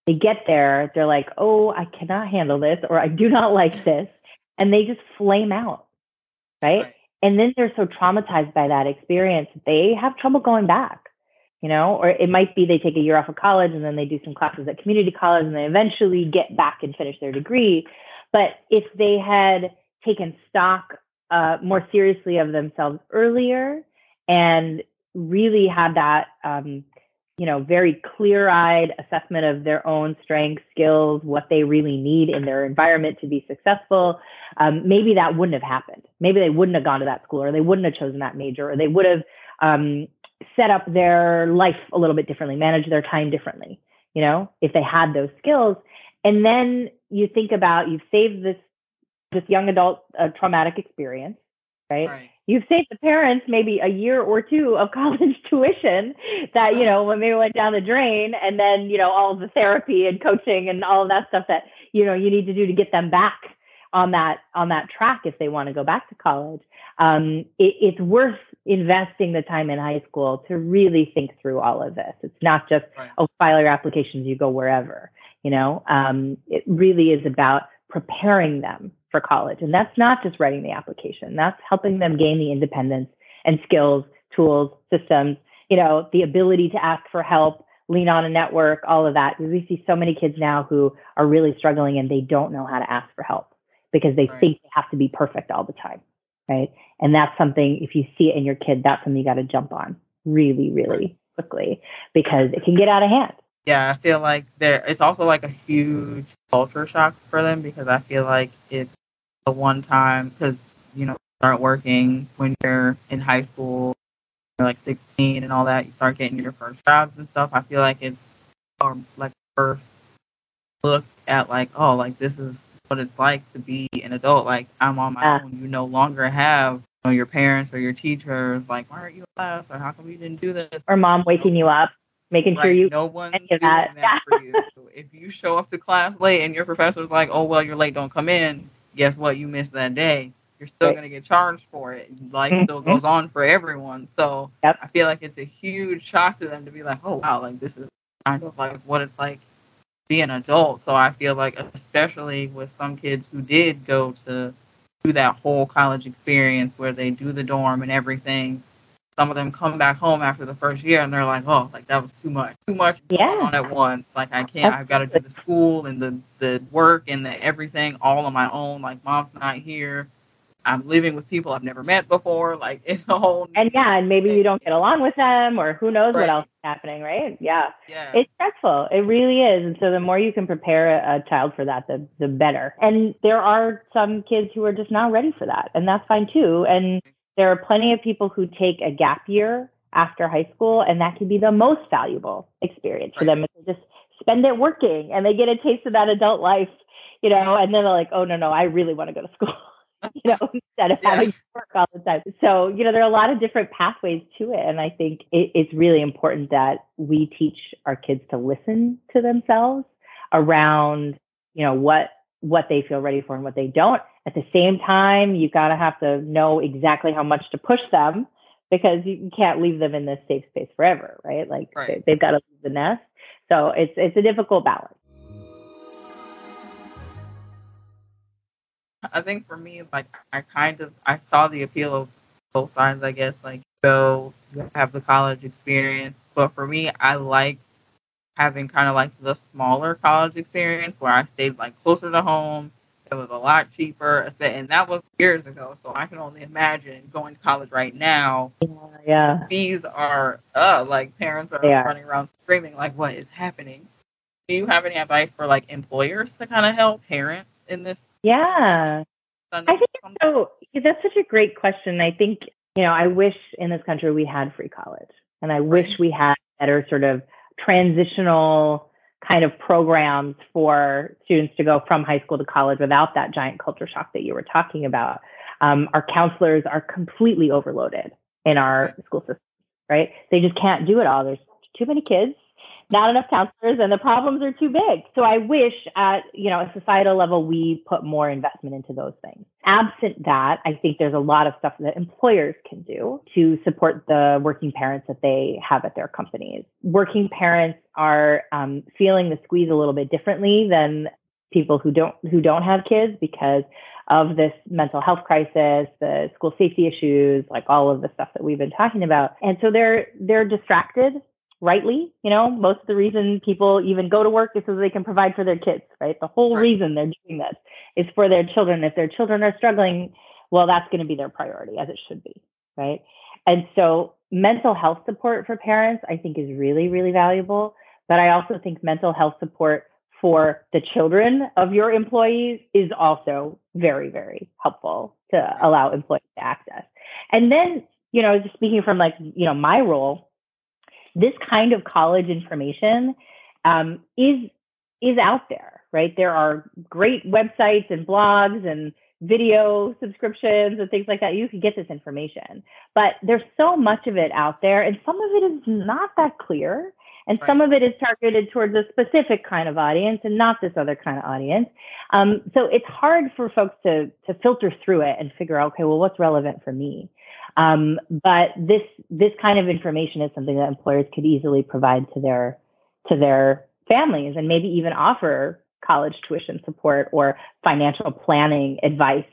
They get there, they're like, oh, I cannot handle this or I do not like this. And they just flame out. Right. right. And then they're so traumatized by that experience, they have trouble going back you know, or it might be they take a year off of college and then they do some classes at community college and they eventually get back and finish their degree. But if they had taken stock uh, more seriously of themselves earlier and really had that, um, you know, very clear eyed assessment of their own strengths, skills, what they really need in their environment to be successful, um, maybe that wouldn't have happened. Maybe they wouldn't have gone to that school or they wouldn't have chosen that major or they would have um, set up their life a little bit differently, manage their time differently, you know, if they had those skills. And then you think about you've saved this this young adult a traumatic experience, right? right? You've saved the parents maybe a year or two of college tuition that, you know, when they went down the drain and then, you know, all the therapy and coaching and all of that stuff that, you know, you need to do to get them back on that on that track if they want to go back to college. Um, it, it's worth investing the time in high school to really think through all of this. It's not just right. oh file your applications, you go wherever. You know, um, it really is about preparing them for college, and that's not just writing the application. That's helping them gain the independence and skills, tools, systems. You know, the ability to ask for help, lean on a network, all of that. We see so many kids now who are really struggling and they don't know how to ask for help because they right. think they have to be perfect all the time. Right. And that's something, if you see it in your kid, that's something you got to jump on really, really quickly because it can get out of hand. Yeah, I feel like there it's also like a huge culture shock for them because I feel like it's the one time because you know start working when you're in high school, you're like 16 and all that. You start getting your first jobs and stuff. I feel like it's um, like first look at like oh like this is what it's like to be an adult. Like I'm on my yeah. own. You no longer have you know, your parents or your teachers like, why aren't you in class? Or how come you didn't do this? Or mom waking you up, making right, sure you no one doing that, that for you. So if you show up to class late and your professor's like, oh well, you're late, don't come in. Guess what? You missed that day. You're still right. going to get charged for it. Life mm-hmm. still goes on for everyone. So yep. I feel like it's a huge shock to them to be like, oh wow, like this is kind of like what it's like be an adult. So I feel like, especially with some kids who did go to do that whole college experience where they do the dorm and everything, some of them come back home after the first year and they're like, oh, like that was too much, too much yeah. going on at once. Like I can't, I've got to do the school and the the work and the everything all on my own. Like mom's not here. I'm living with people I've never met before. Like it's a whole. And yeah, and maybe thing. you don't get along with them, or who knows right. what else is happening, right? Yeah. Yeah. It's stressful. It really is. And so the more you can prepare a, a child for that, the the better. And there are some kids who are just not ready for that, and that's fine too. And there are plenty of people who take a gap year after high school, and that can be the most valuable experience for right. them. They just spend it working and they get a taste of that adult life, you know, and then they're like, oh no, no, I really want to go to school. you know, instead of yeah. having to work all the time. So, you know, there are a lot of different pathways to it. And I think it, it's really important that we teach our kids to listen to themselves around, you know, what what they feel ready for and what they don't. At the same time, you gotta have to know exactly how much to push them because you can't leave them in this safe space forever, right? Like right. They, have got to leave the nest. So it's it's a difficult balance. I think for me, like I kind of I saw the appeal of both sides. I guess like so you have the college experience, but for me, I like having kind of like the smaller college experience where I stayed like closer to home. It was a lot cheaper, and that was years ago. So I can only imagine going to college right now. Yeah, yeah. Fees are uh like parents are running around screaming like, "What is happening?" Do you have any advice for like employers to kind of help parents in this yeah. I think so. That's such a great question. I think, you know, I wish in this country we had free college and I wish we had better sort of transitional kind of programs for students to go from high school to college without that giant culture shock that you were talking about. Um, our counselors are completely overloaded in our school system, right? They just can't do it all. There's too many kids not enough counselors and the problems are too big. So I wish at, you know, a societal level, we put more investment into those things. Absent that, I think there's a lot of stuff that employers can do to support the working parents that they have at their companies. Working parents are um, feeling the squeeze a little bit differently than people who don't who don't have kids because of this mental health crisis, the school safety issues, like all of the stuff that we've been talking about. And so they're they're distracted rightly. You know, most of the reason people even go to work is so they can provide for their kids, right? The whole right. reason they're doing this is for their children. If their children are struggling, well, that's going to be their priority, as it should be, right? And so, mental health support for parents, I think, is really, really valuable. But I also think mental health support for the children of your employees is also very, very helpful to allow employees to access. And then, you know, just speaking from like, you know, my role, this kind of college information um, is is out there, right? There are great websites and blogs and video subscriptions and things like that. You can get this information, but there's so much of it out there, and some of it is not that clear. And right. some of it is targeted towards a specific kind of audience and not this other kind of audience. Um, so it's hard for folks to to filter through it and figure out, okay, well, what's relevant for me? Um, but this this kind of information is something that employers could easily provide to their to their families and maybe even offer college tuition support or financial planning advice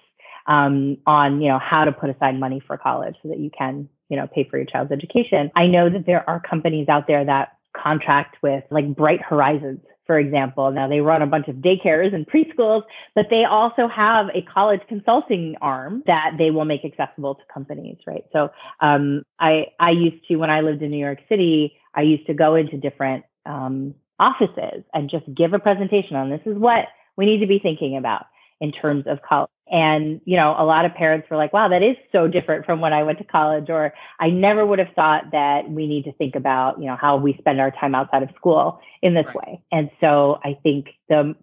um, on you know how to put aside money for college so that you can you know pay for your child's education. I know that there are companies out there that contract with like Bright Horizons for example. Now they run a bunch of daycares and preschools, but they also have a college consulting arm that they will make accessible to companies, right? So um, I I used to when I lived in New York City, I used to go into different um, offices and just give a presentation on this is what we need to be thinking about in terms of college. And, you know, a lot of parents were like, wow, that is so different from when I went to college, or I never would have thought that we need to think about, you know, how we spend our time outside of school in this right. way. And so I think the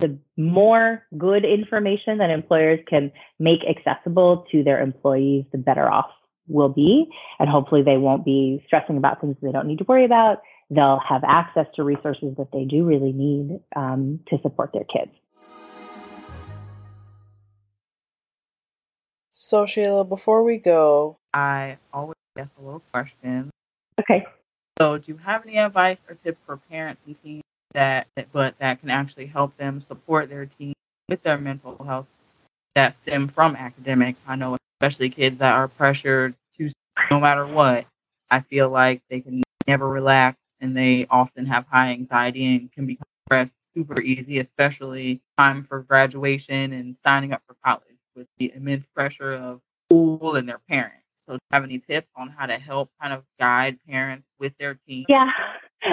the more good information that employers can make accessible to their employees, the better off will be. And hopefully they won't be stressing about things they don't need to worry about. They'll have access to resources that they do really need um, to support their kids. So, Sheila, before we go, I always ask a little question. Okay. So, do you have any advice or tips for parents and teens that, but that can actually help them support their teens with their mental health that stem from academics? I know, especially kids that are pressured to, no matter what, I feel like they can never relax and they often have high anxiety and can become stressed super easy, especially time for graduation and signing up for college with the immense pressure of school and their parents. So, do you have any tips on how to help kind of guide parents with their teens? Yeah,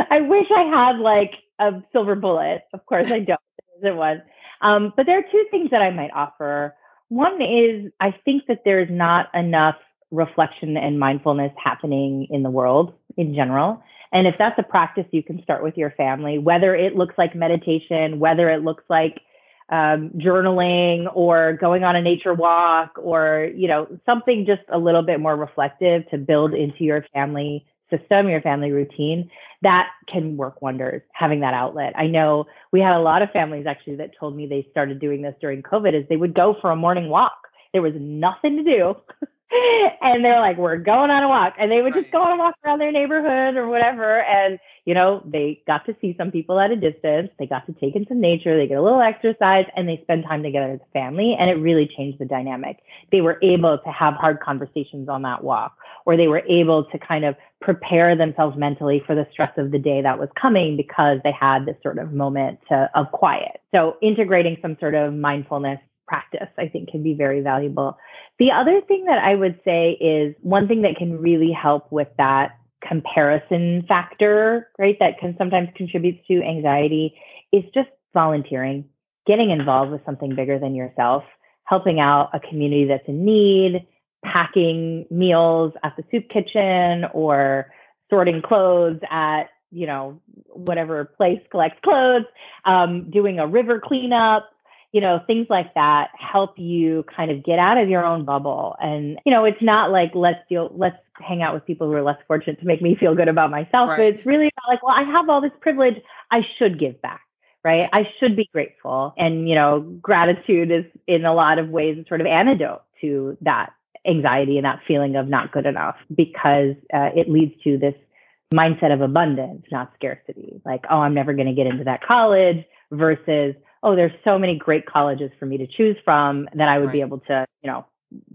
I wish I had like a silver bullet. Of course, I don't. There one. Um, but there are two things that I might offer. One is I think that there's not enough reflection and mindfulness happening in the world in general. And if that's a practice you can start with your family, whether it looks like meditation, whether it looks like um, journaling or going on a nature walk or you know something just a little bit more reflective to build into your family system your family routine that can work wonders having that outlet. I know we had a lot of families actually that told me they started doing this during covid is they would go for a morning walk. There was nothing to do and they're like, we're going on a walk. And they would just go on a walk around their neighborhood or whatever. And, you know, they got to see some people at a distance. They got to take in some nature. They get a little exercise and they spend time together as a family. And it really changed the dynamic. They were able to have hard conversations on that walk, or they were able to kind of prepare themselves mentally for the stress of the day that was coming because they had this sort of moment to, of quiet. So integrating some sort of mindfulness practice, I think can be very valuable. The other thing that I would say is one thing that can really help with that comparison factor, right, that can sometimes contributes to anxiety is just volunteering, getting involved with something bigger than yourself, helping out a community that's in need, packing meals at the soup kitchen or sorting clothes at you know whatever place collects clothes um, doing a river cleanup you know, things like that help you kind of get out of your own bubble. And, you know, it's not like let's deal, let's hang out with people who are less fortunate to make me feel good about myself. Right. But it's really about like, well, I have all this privilege. I should give back. Right. I should be grateful. And, you know, gratitude is in a lot of ways a sort of antidote to that anxiety and that feeling of not good enough because uh, it leads to this mindset of abundance, not scarcity. Like, oh, I'm never going to get into that college versus, oh, there's so many great colleges for me to choose from that I would right. be able to, you know,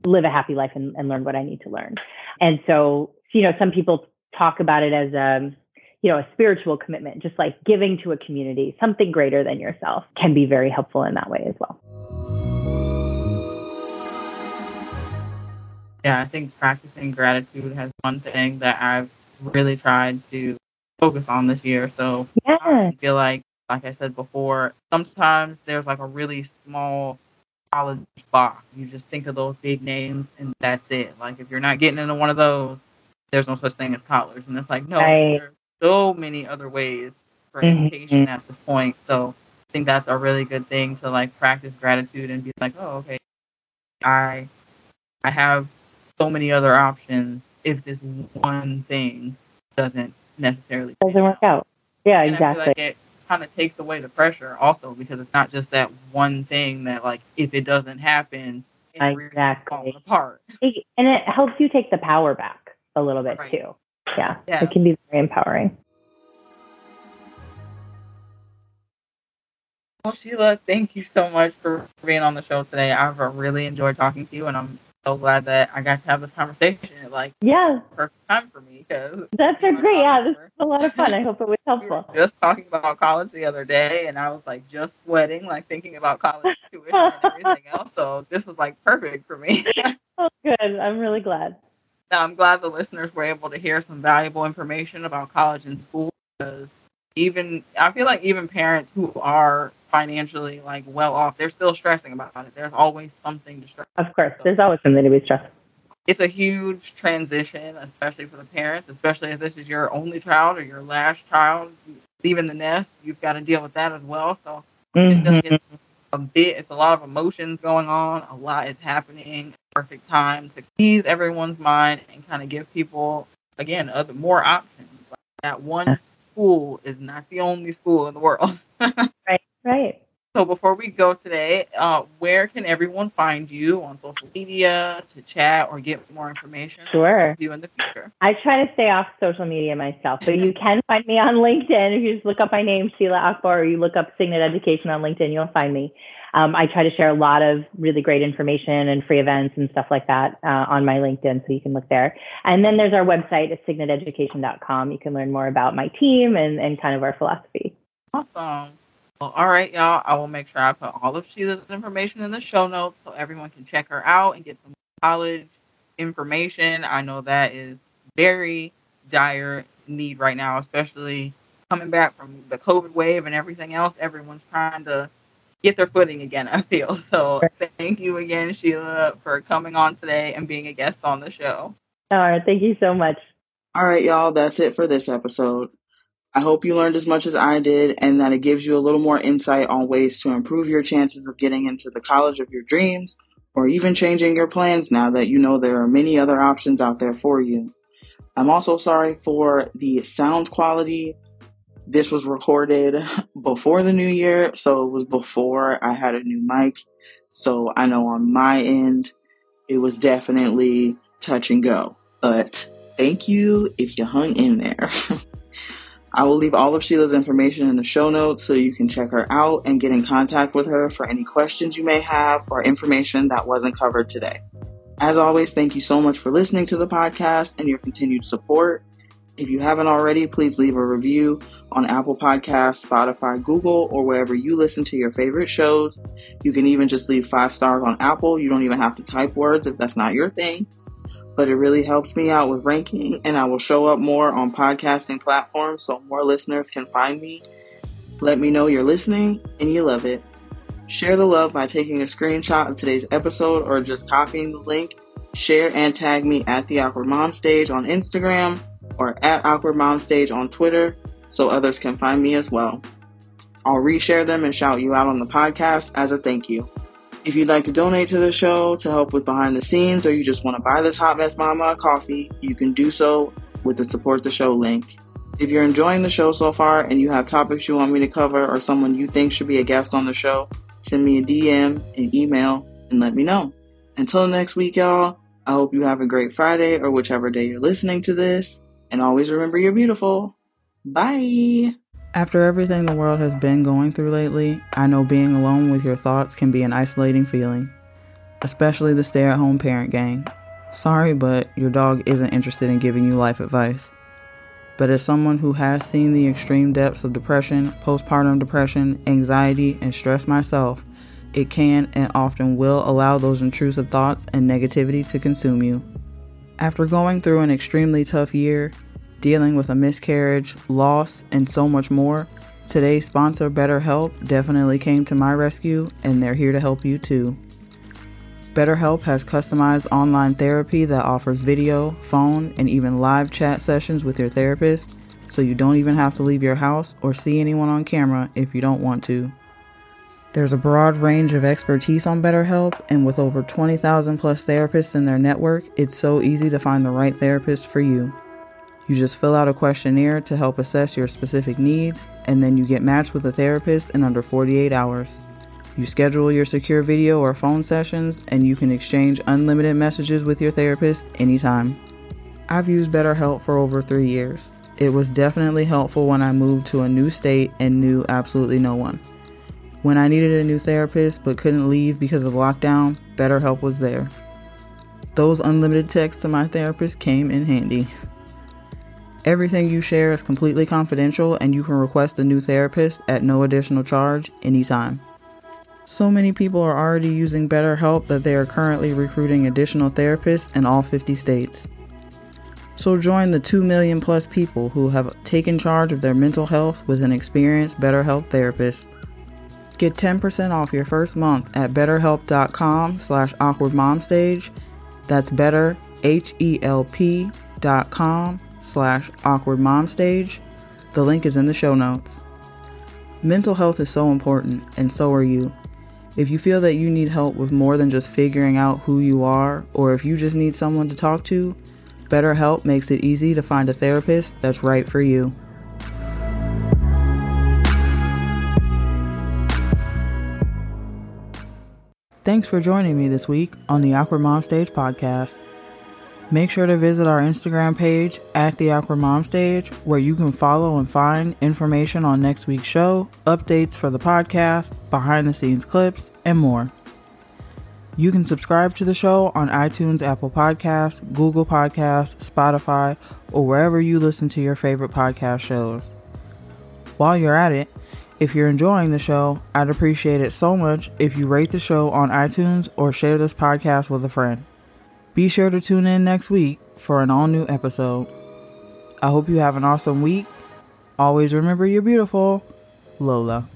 live a happy life and, and learn what I need to learn. And so, you know, some people talk about it as a, um, you know, a spiritual commitment, just like giving to a community, something greater than yourself can be very helpful in that way as well. Yeah, I think practicing gratitude has one thing that I've really tried to focus on this year. So yeah. I feel like, like I said before, sometimes there's like a really small college box. You just think of those big names and that's it. Like if you're not getting into one of those, there's no such thing as college. And it's like, no, right. there's so many other ways for mm-hmm. education at this point. So I think that's a really good thing to like practice gratitude and be like, oh, okay, I I have so many other options if this one thing doesn't necessarily doesn't work out. Yeah, and exactly. Kind of takes away the pressure also because it's not just that one thing that like if it doesn't happen, exactly apart. And it helps you take the power back a little bit right. too. Yeah, yeah, it can be very empowering. Well, Sheila, thank you so much for being on the show today. I've really enjoyed talking to you, and I'm so glad that I got to have this conversation. Like, yeah, perfect time for me because that's a great. Yeah, this is a lot of fun. I hope it was helpful. we just talking about college the other day, and I was like just sweating, like thinking about college tuition and everything else. So this was like perfect for me. oh, good. I'm really glad. Now, I'm glad the listeners were able to hear some valuable information about college and school because even I feel like even parents who are financially like well off, they're still stressing about it. There's always something to stress. Of course, there's always something to be stressed. It's a huge transition, especially for the parents, especially if this is your only child or your last child leaving the nest. You've got to deal with that as well. So mm-hmm. it's a bit. It's a lot of emotions going on. A lot is happening. Perfect time to ease everyone's mind and kind of give people again other more options. Like that one school is not the only school in the world. right. Right. So before we go today, uh, where can everyone find you on social media to chat or get more information? Sure. You in the future. I try to stay off social media myself, but you can find me on LinkedIn. If you just look up my name, Sheila Akbar, or you look up Signet Education on LinkedIn, you'll find me. Um, I try to share a lot of really great information and free events and stuff like that uh, on my LinkedIn, so you can look there. And then there's our website at signeteducation.com. You can learn more about my team and, and kind of our philosophy. Awesome. Well, all right, y'all. I will make sure I put all of Sheila's information in the show notes so everyone can check her out and get some college information. I know that is very dire need right now, especially coming back from the COVID wave and everything else. Everyone's trying to get their footing again, I feel. So thank you again, Sheila, for coming on today and being a guest on the show. All right. Thank you so much. All right, y'all. That's it for this episode. I hope you learned as much as I did and that it gives you a little more insight on ways to improve your chances of getting into the college of your dreams or even changing your plans now that you know there are many other options out there for you. I'm also sorry for the sound quality. This was recorded before the new year, so it was before I had a new mic. So I know on my end, it was definitely touch and go. But thank you if you hung in there. I will leave all of Sheila's information in the show notes so you can check her out and get in contact with her for any questions you may have or information that wasn't covered today. As always, thank you so much for listening to the podcast and your continued support. If you haven't already, please leave a review on Apple Podcasts, Spotify, Google, or wherever you listen to your favorite shows. You can even just leave five stars on Apple. You don't even have to type words if that's not your thing but it really helps me out with ranking and I will show up more on podcasting platforms so more listeners can find me. Let me know you're listening and you love it. Share the love by taking a screenshot of today's episode or just copying the link. Share and tag me at the Awkward Mom Stage on Instagram or at Awkward Mom Stage on Twitter so others can find me as well. I'll reshare them and shout you out on the podcast as a thank you. If you'd like to donate to the show to help with behind the scenes or you just want to buy this Hot Mess Mama a coffee, you can do so with the support the show link. If you're enjoying the show so far and you have topics you want me to cover or someone you think should be a guest on the show, send me a DM, an email, and let me know. Until next week, y'all, I hope you have a great Friday or whichever day you're listening to this. And always remember you're beautiful. Bye. After everything the world has been going through lately, I know being alone with your thoughts can be an isolating feeling, especially the stay at home parent gang. Sorry, but your dog isn't interested in giving you life advice. But as someone who has seen the extreme depths of depression, postpartum depression, anxiety, and stress myself, it can and often will allow those intrusive thoughts and negativity to consume you. After going through an extremely tough year, dealing with a miscarriage, loss, and so much more, today's sponsor, BetterHelp, definitely came to my rescue, and they're here to help you too. BetterHelp has customized online therapy that offers video, phone, and even live chat sessions with your therapist, so you don't even have to leave your house or see anyone on camera if you don't want to. There's a broad range of expertise on BetterHelp, and with over 20,000 plus therapists in their network, it's so easy to find the right therapist for you. You just fill out a questionnaire to help assess your specific needs, and then you get matched with a therapist in under 48 hours. You schedule your secure video or phone sessions, and you can exchange unlimited messages with your therapist anytime. I've used BetterHelp for over three years. It was definitely helpful when I moved to a new state and knew absolutely no one. When I needed a new therapist but couldn't leave because of lockdown, BetterHelp was there. Those unlimited texts to my therapist came in handy. Everything you share is completely confidential, and you can request a new therapist at no additional charge anytime. So many people are already using BetterHelp that they are currently recruiting additional therapists in all 50 states. So join the 2 million plus people who have taken charge of their mental health with an experienced BetterHelp therapist. Get 10% off your first month at betterhelp.com slash awkwardmomstage. That's better, H-E-L-P dot com slash awkward mom stage. The link is in the show notes. Mental health is so important, and so are you. If you feel that you need help with more than just figuring out who you are, or if you just need someone to talk to, BetterHelp makes it easy to find a therapist that's right for you. Thanks for joining me this week on the Awkward Mom Stage podcast. Make sure to visit our Instagram page at the Awkward Mom Stage, where you can follow and find information on next week's show, updates for the podcast, behind the scenes clips, and more. You can subscribe to the show on iTunes, Apple Podcasts, Google Podcasts, Spotify, or wherever you listen to your favorite podcast shows. While you're at it, if you're enjoying the show, I'd appreciate it so much if you rate the show on iTunes or share this podcast with a friend. Be sure to tune in next week for an all new episode. I hope you have an awesome week. Always remember you're beautiful. Lola.